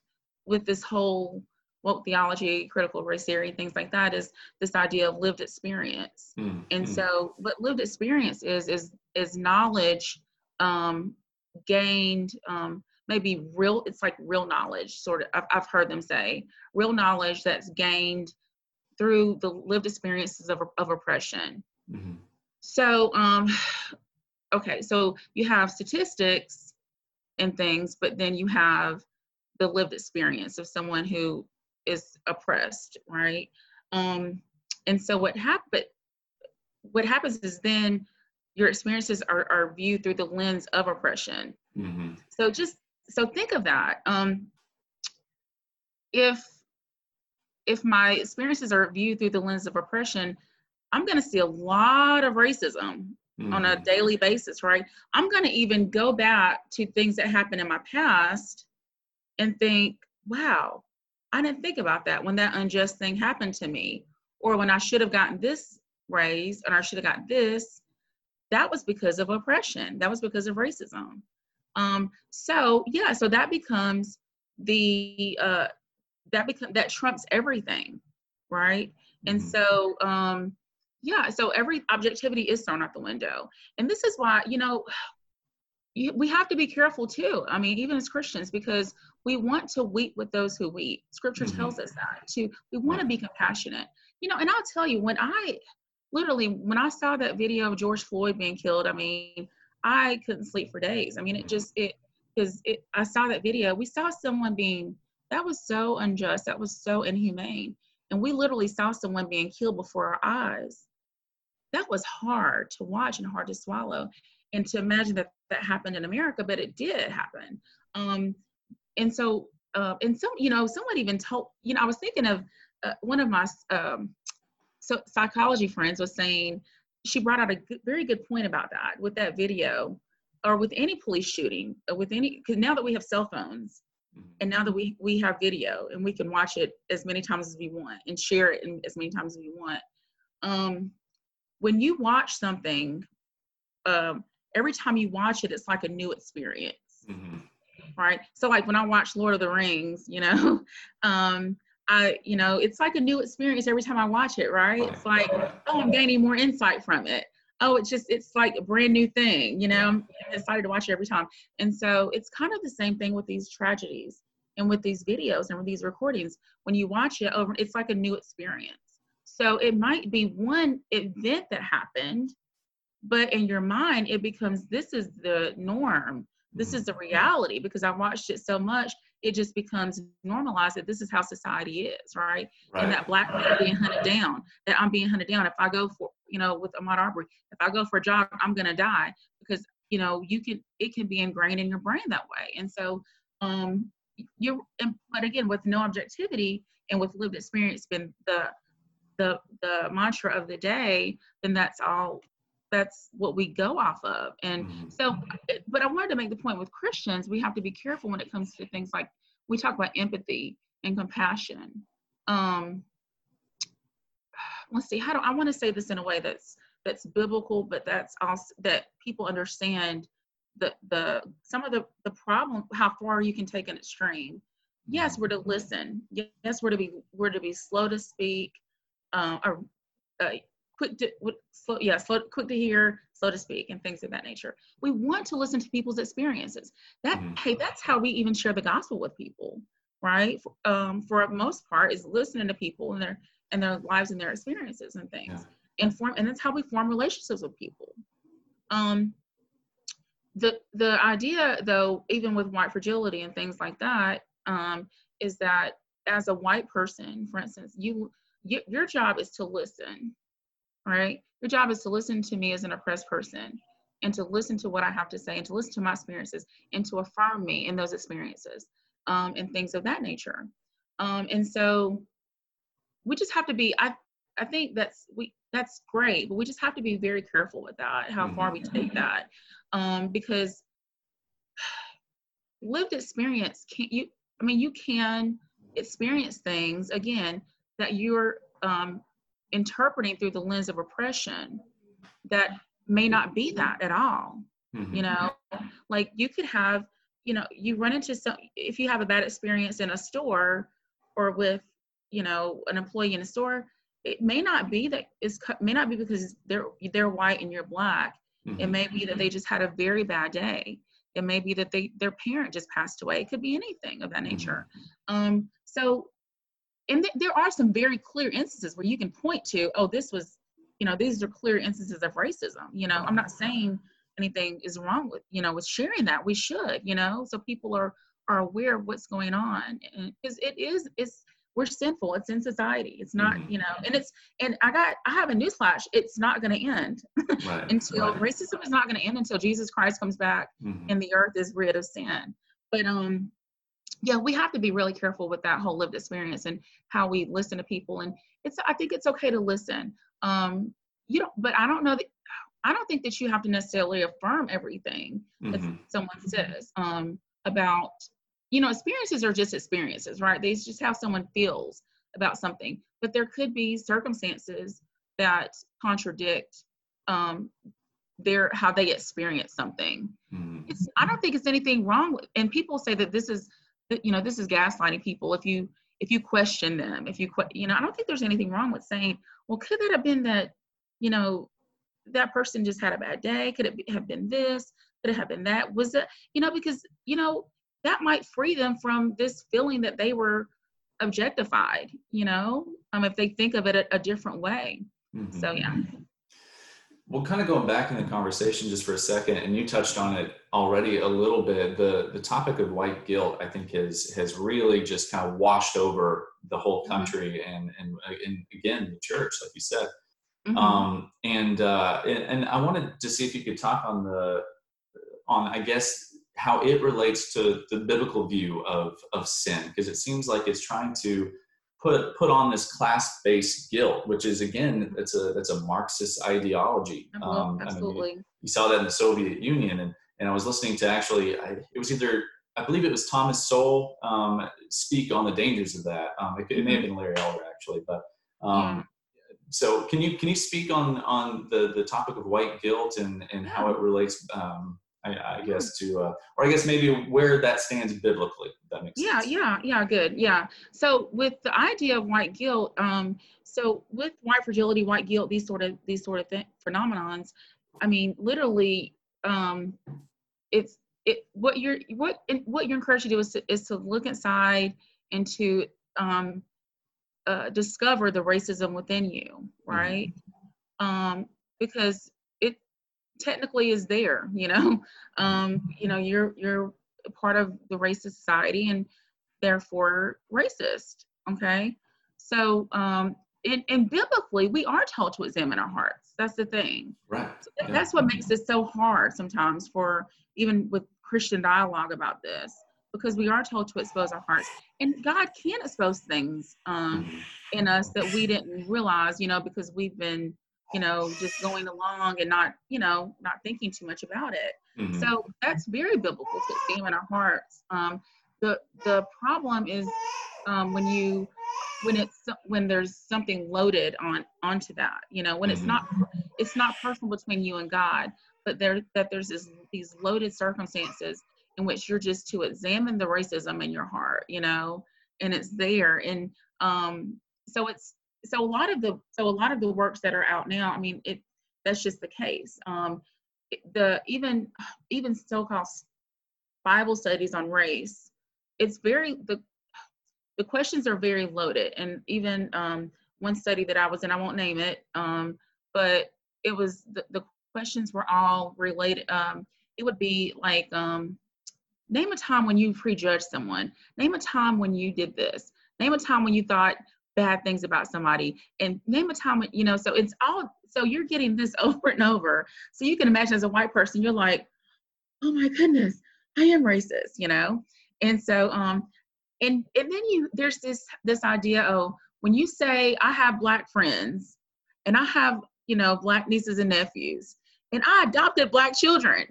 with this whole woke theology, critical race theory, things like that is this idea of lived experience. Mm, and mm, so what lived experience is is is knowledge um gained um maybe real it's like real knowledge sort of I've, I've heard them say real knowledge that's gained through the lived experiences of, of oppression. Mhm. so um okay so you have statistics and things but then you have the lived experience of someone who is oppressed right? Um and so what happened what happens is then your experiences are, are viewed through the lens of oppression. Mhm. so just so think of that. Um if if my experiences are viewed through the lens of oppression i'm going to see a lot of racism on a Mhm. daily basis right? I'm going to even go back to things that happened in my past and think wow i didn't think about that when that unjust thing happened to me. Or when i should have gotten this raise and i should have got this that was because of oppression. That was because of racism. Um so yeah so that becomes the uh that become that trumps everything right? And Mhm. so um yeah so every objectivity is thrown out the window and this is why you know we have to be careful too. I mean, even as Christians, because we want to weep with those who weep. Scripture mm-hmm. tells us that too. We want to be compassionate. You know, and I'll tell you, when I literally when I saw that video of George Floyd being killed, I mean, I couldn't sleep for days. I mean, it just it because it I saw that video. We saw someone being that was so unjust. That was so inhumane. And we literally saw someone being killed before our eyes. That was hard to watch and hard to swallow and to imagine that that happened in America, but it did happen. Um, and so, uh, and some, you know, someone even told, you know, I was thinking of uh, one of my um, so psychology friends was saying she brought out a good, very good point about that with that video, or with any police shooting, with any because now that we have cell phones, mm-hmm. and now that we we have video and we can watch it as many times as we want and share it in as many times as we want. Um, when you watch something, um, every time you watch it, it's like a new experience. Mm-hmm. Right. So like when I watch Lord of the Rings, you know, um, I, you know, it's like a new experience every time I watch it, right? It's like, oh, I'm gaining more insight from it. Oh, it's just, it's like a brand new thing, you know, I'm excited to watch it every time. And so it's kind of the same thing with these tragedies and with these videos and with these recordings. When you watch it over, it's like a new experience. So it might be one event that happened but in your mind it becomes this is the norm. This is the mm-hmm. reality because i watched it so much it just becomes normalized that this is how society is right, right. and that black are being hunted down that i'm being hunted down. If i go for you know with ahmaud arbery if i go for a jog i'm going to die because you know you can it can be ingrained in your brain that way. And so um you but again with no objectivity and with lived experience been the the the mantra of the day then that's all that's what we go off of. And mm-hmm. so but i wanted to make the point with christians we have to be careful when it comes to things like we talk about empathy and compassion. Um let's see how do i want to say this in a way that's that's biblical but that's also that people understand the the some of the the problem how far you can take an extreme. Yes we're to listen. Yes we're to be we're to be slow to speak uh, or uh, quick to slow, yeah, slow, quick to hear, slow to speak, and things of that nature. We want to listen to people's experiences. That mm-hmm. hey, that's how we even share the gospel with people, right? Um, for most part, is listening to people and their and their lives and their experiences and things. Yeah. And form, and that's how we form relationships with people. Um, the the idea, though, even with white fragility and things like that, um, is that as a white person, for instance, you, you your job is to listen right? Your job is to listen to me as an oppressed person and to listen to what I have to say and to listen to my experiences and to affirm me in those experiences um, and things of that nature. Um, and so we just have to be, I, I think that's, we, that's great, but we just have to be very careful with that, how far we take mm-hmm. that. Um, because lived experience can't you, I mean, you can experience things again that you're um, interpreting through the lens of oppression that may not be that at all mm-hmm. you know like you could have you know you run into some if you have a bad experience in a store or with you know an employee in a store it may not be that it's may not be because they're they're white and you're black mm-hmm. it may be that they just had a very bad day it may be that they their parent just passed away it could be anything of that nature mm-hmm. um so and th- there are some very clear instances where you can point to, oh, this was, you know, these are clear instances of racism. You know, I'm not saying anything is wrong with, you know, with sharing that. We should, you know, so people are are aware of what's going on, because it is it's we're sinful. It's in society. It's not, mm-hmm. you know, and it's and I got I have a newsflash. It's not going to end right. until right. racism is not going to end until Jesus Christ comes back mm-hmm. and the earth is rid of sin. But um, yeah, we have to be really careful with that whole lived experience and how we listen to people. And it's, I think it's okay to listen. Um, you know, but I don't know that, I don't think that you have to necessarily affirm everything mm-hmm. that someone says um, about, you know, experiences are just experiences, right? They just how someone feels about something. But there could be circumstances that contradict um, their how they experience something. Mm-hmm. It's, I don't think it's anything wrong with. And people say that this is you know this is gaslighting people if you if you question them if you you know i don't think there's anything wrong with saying well could that have been that you know that person just had a bad day could it have been this Could it have been that? Was it, you know, because, you know, that might free them from this feeling that they were objectified, you know, um, if they think of it a, a different way. Mm-hmm. So, yeah. Well, kind of going back in the conversation just for a second, and you touched on it already a little bit. The the topic of white guilt, I think, has has really just kind of washed over the whole mm-hmm. country and and, and again the church, like you said. Mm-hmm. Um, and, uh, and and I wanted to see if you could talk on the on I guess how it relates to the biblical view of of sin because it seems like it's trying to put put on this class based guilt, which is again it's a that's a Marxist ideology. Um, Absolutely, I mean, you, saw that in the Soviet Union, and and I was listening to actually I, it was either I believe it was Thomas Sowell um, speak on the dangers of that. Um, it, it, may have been Larry Elder actually, but. Um, yeah. So can you can you speak on on the the topic of white guilt and and how it relates um, I, I guess to, uh, or I guess maybe where that stands biblically. that makes yeah, sense. Yeah, yeah, yeah, good. Yeah. So with the idea of white guilt, um, so with white fragility, white guilt, these sort of these sort of th- phenomenons, I mean, literally, um, it's it what you're what what you're encouraged to do is to, is to look inside and to um, uh, discover the racism within you, mm-hmm. right? Mm-hmm. Um, because technically is there you know? Um you know you're you're part of the racist society and therefore racist okay? So um and, and biblically we are told to examine our hearts. That's the thing. Right. So yeah. that's what makes it so hard sometimes for even with christian dialogue about this because we are told to expose our hearts. And god can expose things um, mm-hmm. in us that we didn't realize you know because we've been you know, just going along and not, you know, not thinking too much about it. Mm-hmm. So that's very biblical to examine our hearts. Um, the the problem is um, when you when it's when there's something loaded on onto that. You know, when mm-hmm. it's not it's not personal between you and God, but there that there's this, these loaded circumstances in which you're just to examine the racism in your heart. You know, and it's there and um so it's so a lot of the so a lot of the works that are out now i mean it that's just the case. Um the even even so-called bible studies on race it's very the the questions are very loaded. And even um one study that i was in i won't name it um but it was the, the questions were all related um it would be like um name a time when you prejudged someone. Name a time when you did this. Name a time when you thought bad things about somebody and name a time you know so it's all so you're getting this over and over. So you can imagine as a white person you're like oh my goodness i am racist you know? And so um and and then you there's this this idea oh when you say i have black friends and i have you know black nieces and nephews and i adopted black children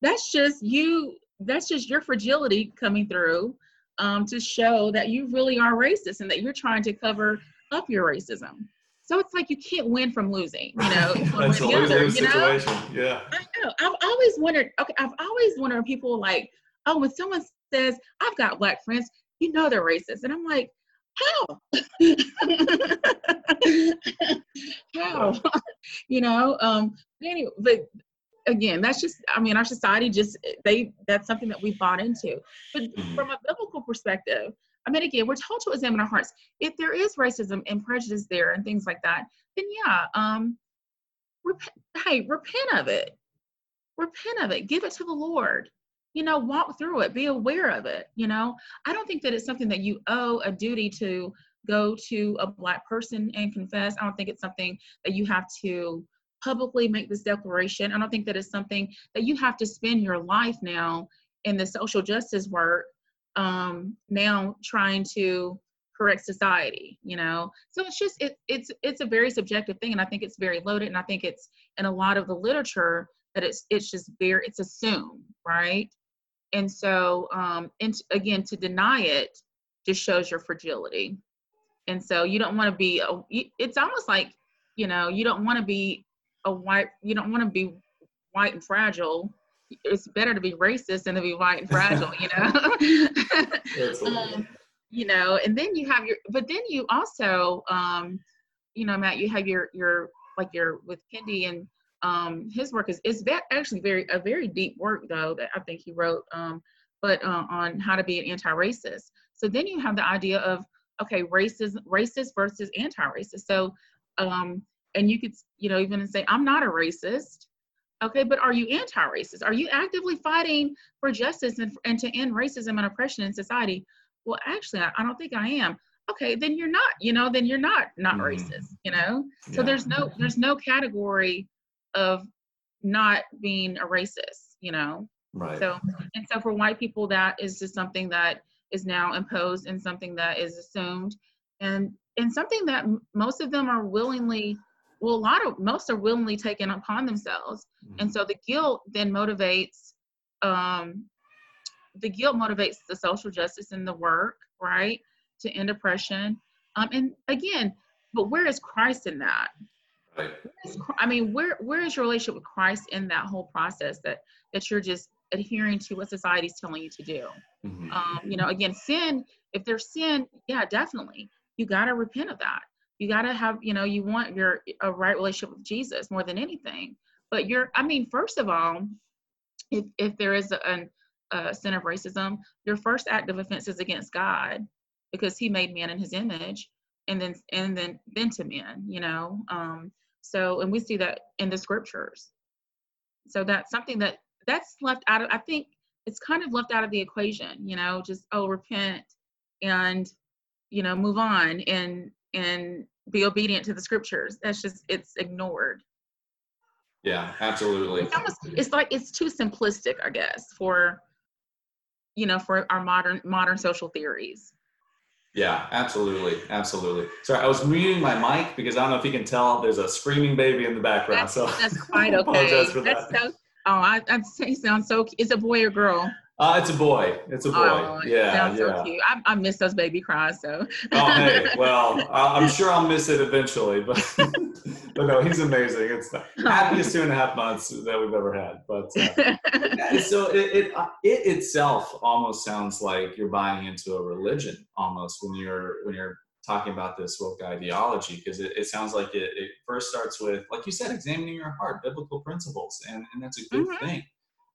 that's just you that's just your fragility coming through um, to show that you really are racist and that you're trying to cover up your racism. So it's like you can't win from losing, you know. That's a lose-lose situation. Yeah. I know. I've always wondered. Okay, I've always wondered when people like, oh, when someone says I've got black friends, you know they're racist, and I'm like, how? how? you know. Um. Anyway, but again, that's just, I mean, our society just, they, that's something that we bought into. But mm-hmm. from a biblical perspective, I mean, again, we're told to examine our hearts. If there is racism and prejudice there and things like that, then yeah, um, rep- hey, repent of it. Repent of it. Give it to the Lord. You know, walk through it. Be aware of it. You know, I don't think that it's something that you owe a duty to go to a black person and confess. I don't think it's something that you have to publicly make this declaration. I don't think that is something that you have to spend your life now in the social justice work um, now trying to correct society you know? So it's just it, it's it's a very subjective thing and i think it's very loaded and i think it's in a lot of the literature that it's it's just very it's assumed right? And so um and again to deny it just shows your fragility. And so you don't want to be a, it's almost like you know you don't want to be a white you don't want to be white and fragile it's better to be racist than to be white and fragile you know um, you know and then you have your but then you also um you know matt you have your your like your with kendi and um, his work is is that actually very a very deep work though that I think he wrote, um, but uh, on how to be an anti-racist. So then you have the idea of okay, racist racist versus anti-racist. So um, and you could you know even say I'm not a racist. Okay, but are you anti-racist? Are you actively fighting for justice and, and to end racism and oppression in society? Well, actually, I, I don't think I am okay then you're not you know then you're not not mm. racist you know so there's no there's no category of not being a racist you know right so and so for white people that is just something that is now imposed and something that is assumed and and something that most of them are willingly well a lot of most are willingly taken upon themselves mm-hmm. and so the guilt then motivates um the guilt motivates the social justice and the work right to end oppression. Um, and again, but where is Christ in that? I mean, where where is your relationship with Christ in that whole process that that you're just adhering to what society's telling you to do? Mm-hmm. Um, you know, again, sin. If there's sin, yeah, definitely, you got to repent of that. You got to have, you know, you want your a right relationship with Jesus more than anything. But you're, I mean, first of all, if if there is a, a sin of racism, your first act of offense is against God because he made man in his image and then and then then to men you know um so and we see that in the scriptures so that's something that that's left out of i think it's kind of left out of the equation you know just oh repent and you know move on and and be obedient to the scriptures that's just it's ignored yeah absolutely it's, almost, it's like it's too simplistic i guess for you know for our modern modern social theories yeah, absolutely, absolutely. Sorry, I was muting my mic because I don't know if you can tell. There's a screaming baby in the background. That's, so that's quite okay. that's that. so. Oh, I, I he sounds so. Is a boy or girl? Uh, it's a boy. It's a boy. Oh, yeah, yeah. so. I, I miss those baby cries. So. oh, hey, well, I'm sure I'll miss it eventually, but but no, he's amazing. It's the happiest two and a half months that we've ever had. But uh, so it, it uh, it itself almost sounds like you're buying into a religion almost when you're when you're talking about this woke ideology because it, it sounds like it, it first starts with like you said examining your heart biblical principles and and that's a good mm-hmm. thing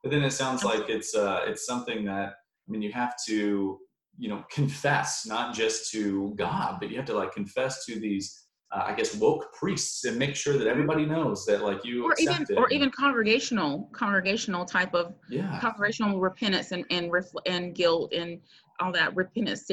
but then it sounds like it's uh, it's something that I mean you have to you know confess not just to God, but you have to like confess to these uh, I guess woke priests and make sure that everybody knows that like you or even it. or even congregational congregational type of yeah. congregational repentance and and and guilt and all that repentance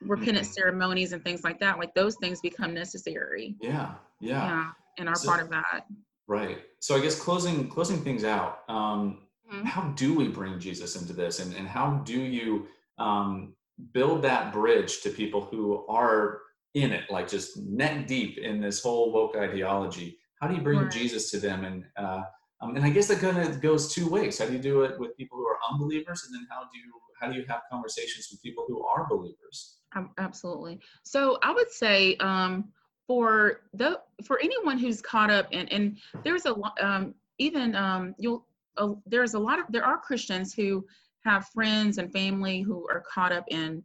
repentance mm-hmm. ceremonies and things like that like those things become necessary yeah yeah yeah and are so, part of that right so i guess closing closing things out um mm-hmm. how do we bring Jesus into this? And, and how do you um, build that bridge to people who are in it, like just neck deep in this whole woke ideology? How do you bring right. Jesus to them? And uh, um, and I guess that kind of goes two ways. How do you do it with people who are unbelievers, and then how do you how do you have conversations with people who are believers? Absolutely. So I would say um, for the for anyone who's caught up in and there's a um, even um, you'll a, there's a lot of there are Christians who have friends and family who are caught up in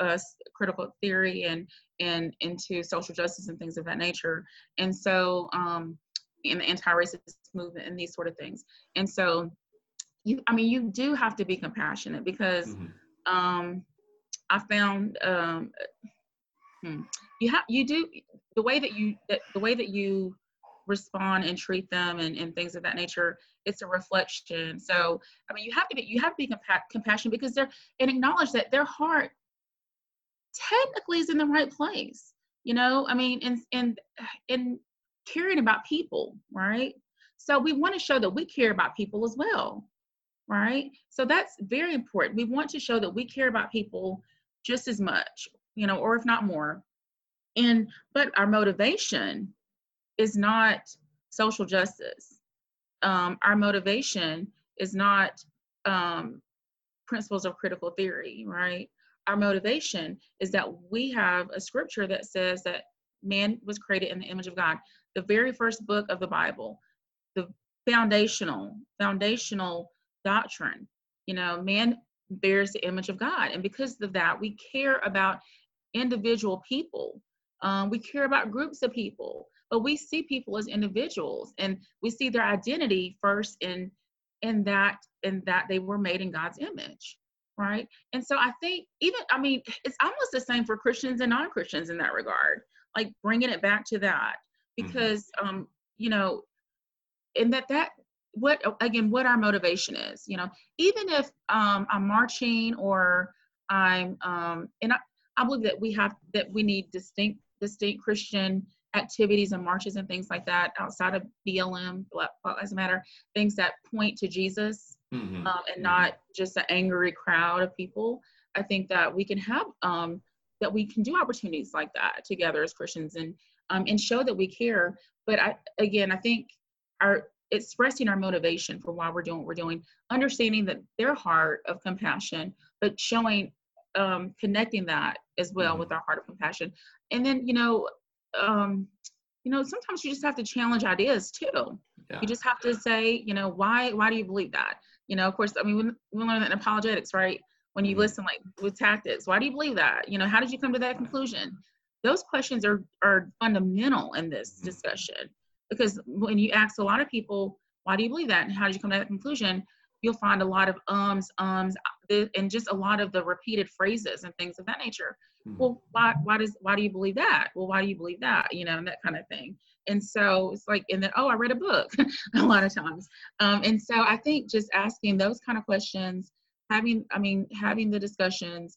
uh, critical theory and and into social justice and things of that nature, and so um, in the anti-racist movement and these sort of things, and so you I mean you do have to be compassionate because mm-hmm. um, I found um, hmm, you have you do the way that you that the way that you respond and treat them and, and things of that nature it's a reflection. So i mean you have to be you have to be compa- compassionate because they're and acknowledge that their heart technically is in the right place you know? I mean and and and caring about people right? So we want to show that we care about people as well right? So that's very important. We want to show that we care about people just as much you know or if not more. And but our motivation is not social justice. Um, our motivation is not um, principles of critical theory, right? Our motivation is that we have a scripture that says that man was created in the image of God. The very first book of the Bible, the foundational, foundational doctrine, you know, man bears the image of God. And because of that, we care about individual people. Um, we care about groups of people but we see people as individuals and we see their identity first in in that in that they were made in god's image right and so i think even i mean it's almost the same for christians and non-christians in that regard like bringing it back to that Mm-hmm. because um you know and that that what again what our motivation is you know even if um i'm marching or i'm um and i, I believe that we have that we need distinct distinct christian activities and marches and things like that outside of blm black lives matter things that point to jesus Mhm. um, and not just an angry crowd of people. I think that we can have um, that we can do opportunities like that together as Christians and um, and show that we care. But I again, I think our expressing our motivation for why we're doing what we're doing, understanding that their heart of compassion, but showing um, connecting that as well Mhm. with our heart of compassion, and then you know. Um, you know, sometimes you just have to challenge ideas too Yeah. you just have to say you know why why do you believe that you know of course i mean we, we learn that in apologetics right when you Mhm. listen like with tactics why do you believe that you know how did you come to that conclusion those questions are are fundamental in this Mhm. discussion because when you ask a lot of people why do you believe that and how did you come to that conclusion you'll find a lot of ums ums uh, and just a lot of the repeated phrases and things of that nature. Well why why does why do you believe that? Well why do you believe that? You know and that kind of thing. And so it's like and then oh i read a book a lot of times. Um, and so i think just asking those kind of questions having i mean having the discussions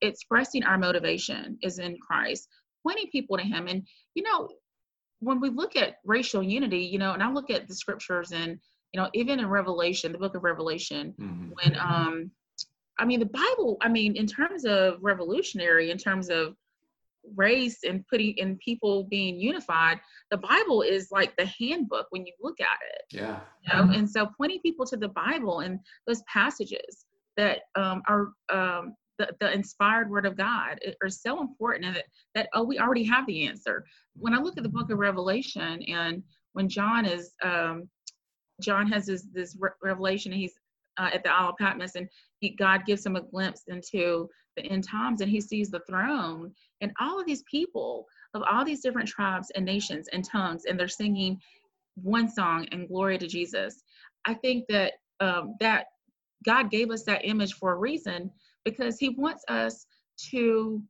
expressing our motivation is in christ pointing people to him. And you know when we look at racial unity you know and i look at the scriptures and you know even in revelation the book of revelation Mhm. when um i mean the bible i mean in terms of revolutionary in terms of race and putting in people being unified the bible is like the handbook when you look at it Yeah. you know and so pointing people to the bible and those passages that um, are um, the, the inspired word of god are so important and that, that oh we already have the answer when i look at the book of revelation and when john is um, john has this this re- revelation and he's uh, at the isle of patmos and he, god gives him a glimpse into the end times and he sees the throne and all of these people of all these different tribes and nations and tongues and they're singing one song and glory to jesus. I think that um, that god gave us that image for a reason because he wants us to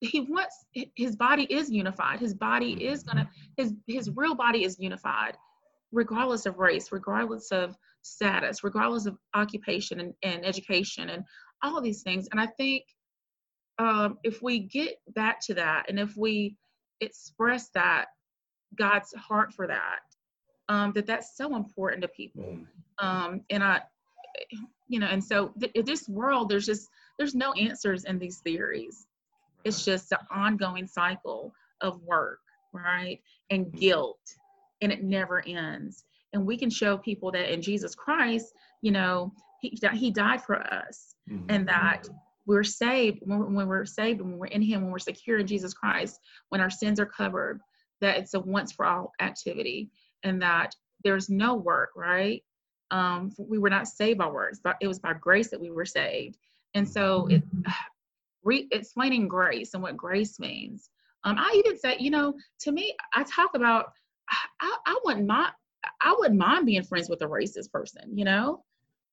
he wants his body is unified. His body is gonna his his real body is unified regardless of race regardless of status regardless of occupation and, and education and all of these things. And i think um, if we get back to that and if we express that god's heart for that um, that that's so important to people. Mhm. um, and i you know and so th- this world there's just there's no answers in these theories. It's just an ongoing cycle of work right and Mhm. guilt and it never ends and we can show people that in jesus christ you know he, that he died for us Mhm. and that we're saved when, when we're saved when we're in him when we're secure in jesus christ when our sins are covered that it's a once for all activity and that there's no work right? Um we were not saved by works but it was by grace that we were saved. And so it re- explaining grace and what grace means. Um i even say you know to me i talk about i i wouldn't mind i wouldn't mind being friends with a racist person you know?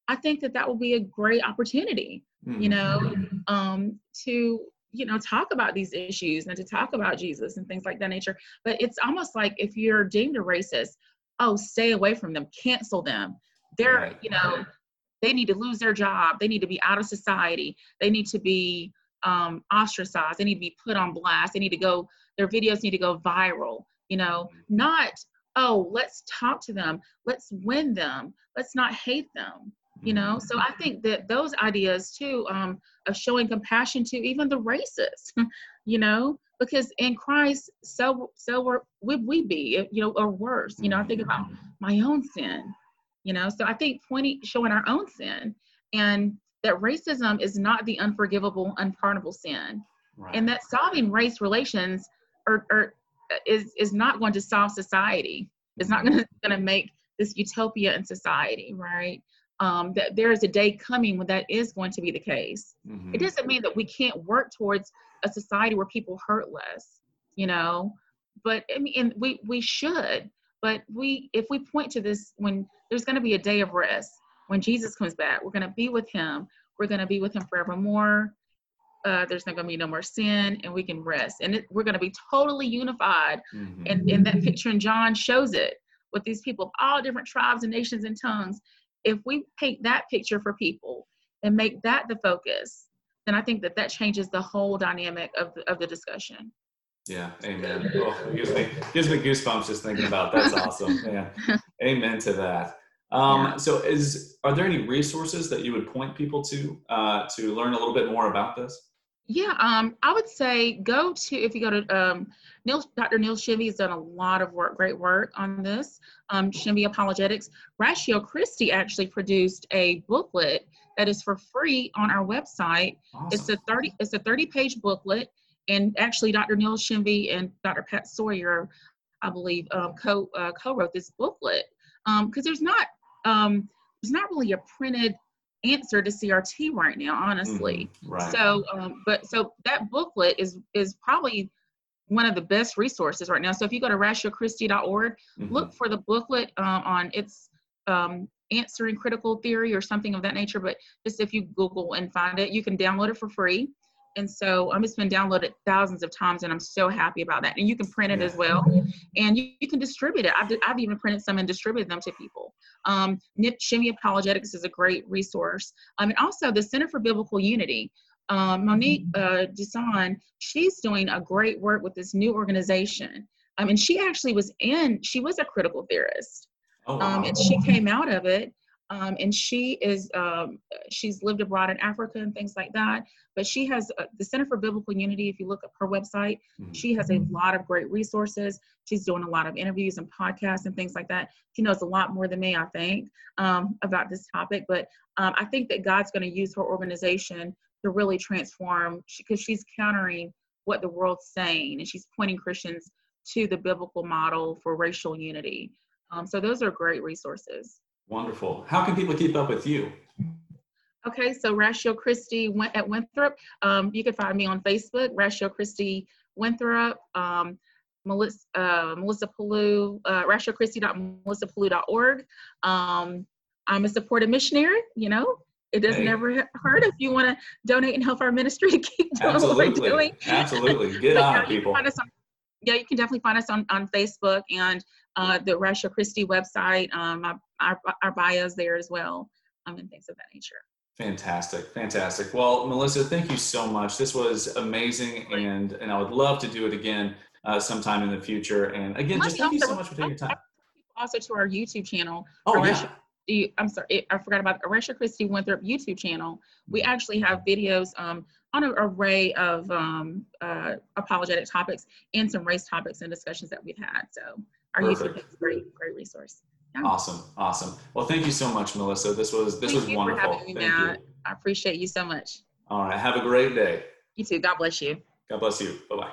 I think that that would be a great opportunity you Mhm. know um to you know talk about these issues and to talk about jesus and things like that nature. But it's almost like if you're deemed a racist oh stay away from them cancel them. They're Right. you know they need to lose their job they need to be out of society they need to be um, ostracized they need to be put on blast they need to go their videos need to go viral you know? Not oh let's talk to them. Let's win them. Let's not hate them you know? So i think that those ideas too um, of showing compassion to even the racists you know? Because in christ so so were, would we be you know or worse you know? I think about my own sin you know? So i think pointing showing our own sin and that racism is not the unforgivable unpardonable sin. Right. and that solving race relations are, are is is not going to solve society it's not going to going to make this utopia in society right um, that there is a day coming when that is going to be the case Mhm. it doesn't mean that we can't work towards a society where people hurt less you know but I mean, and we we should, but we if we point to this when there's going to be a day of rest when Jesus comes back, we're going to be with Him. We're going to be with Him forevermore. Uh, there's not going to be no more sin, and we can rest, and it, we're going to be totally unified. Mm-hmm. And, and that picture in John shows it with these people of all different tribes and nations and tongues. If we paint that picture for people and make that the focus, then I think that that changes the whole dynamic of the, of the discussion. Yeah, amen. Oh, gives me gives me goosebumps just thinking about. that. That's awesome. Yeah, amen to that. Um, yeah. So, is are there any resources that you would point people to uh, to learn a little bit more about this? Yeah, um, I would say go to if you go to um, Neil, Dr. Neil Shenvi has done a lot of work, great work on this. Um, Apologetics. Ratio Christi actually produced a booklet that is for free on our website. Awesome. It's a 30 it's a 30 page booklet and actually Dr. Neil Shenvi and Dr. Pat Sawyer, I believe, um, co uh, co-wrote this booklet because um, there's not um, there's not really a printed answer to CRT right now, honestly. Mm, right. So, um, but so that booklet is is probably one of the best resources right now. So if you go to ratiochristi.org, mm-hmm. look for the booklet uh, on its um, answering critical theory or something of that nature. But just if you Google and find it, you can download it for free. And so um, it's been downloaded thousands of times, and I'm so happy about that. And you can print it yeah. as well, and you, you, can distribute it. I've, I've even printed some and distributed them to people. Um, NIP Shenvi Apologetics is a great resource. Um, and also the Center for Biblical Unity. Um, Monique uh, Duson, she's doing a great work with this new organization. Um, and she actually was in, she was a critical theorist. Oh, wow. um, and she came out of it um, and she is um, she's lived abroad in Africa and things like that. But she has uh, the Center for Biblical Unity. If you look up her website, mm-hmm. she has a lot of great resources. She's doing a lot of interviews and podcasts and things like that. She knows a lot more than me, I think, um, about this topic. But um, I think that God's going to use her organization to really transform because she's countering what the world's saying and she's pointing Christians to the biblical model for racial unity. Um, so those are great resources. Wonderful. How can people keep up with you? Okay, so Ratio Christi at Winthrop. Um, you can find me on Facebook, Ratio Christi Winthrop. Um, Melissa, uh, Melissa Pellew, uh, ratiochristi.melissapellew.org. Um, I'm a supportive missionary, you know, it doesn't hey. ever hurt if you want to donate and help our ministry to keep doing Absolutely. what we're doing. Absolutely. Get on yeah, people. On, yeah, you can definitely find us on, on Facebook and uh, the Ratio Christi website. Um, our, our bios there as well um, and things of that nature. Fantastic, fantastic. Well, Melissa, thank you so much. This was amazing, and and I would love to do it again uh, sometime in the future. And again, just thank you so much for taking your time. Also, to our YouTube channel. Oh yeah. I'm sorry, I forgot about the Ratio Christi Winthrop YouTube channel. We mm-hmm. actually have videos um, on an array of um, uh, apologetic topics and some race topics and discussions that we've had. So our Perfect. YouTube is a great, great resource. Yeah. Awesome, awesome. Well, thank you so much, Melissa. This was this thank was wonderful. Me, thank Matt. you. I appreciate you so much. All right. Have a great day. You too. God bless you. God bless you. Bye bye.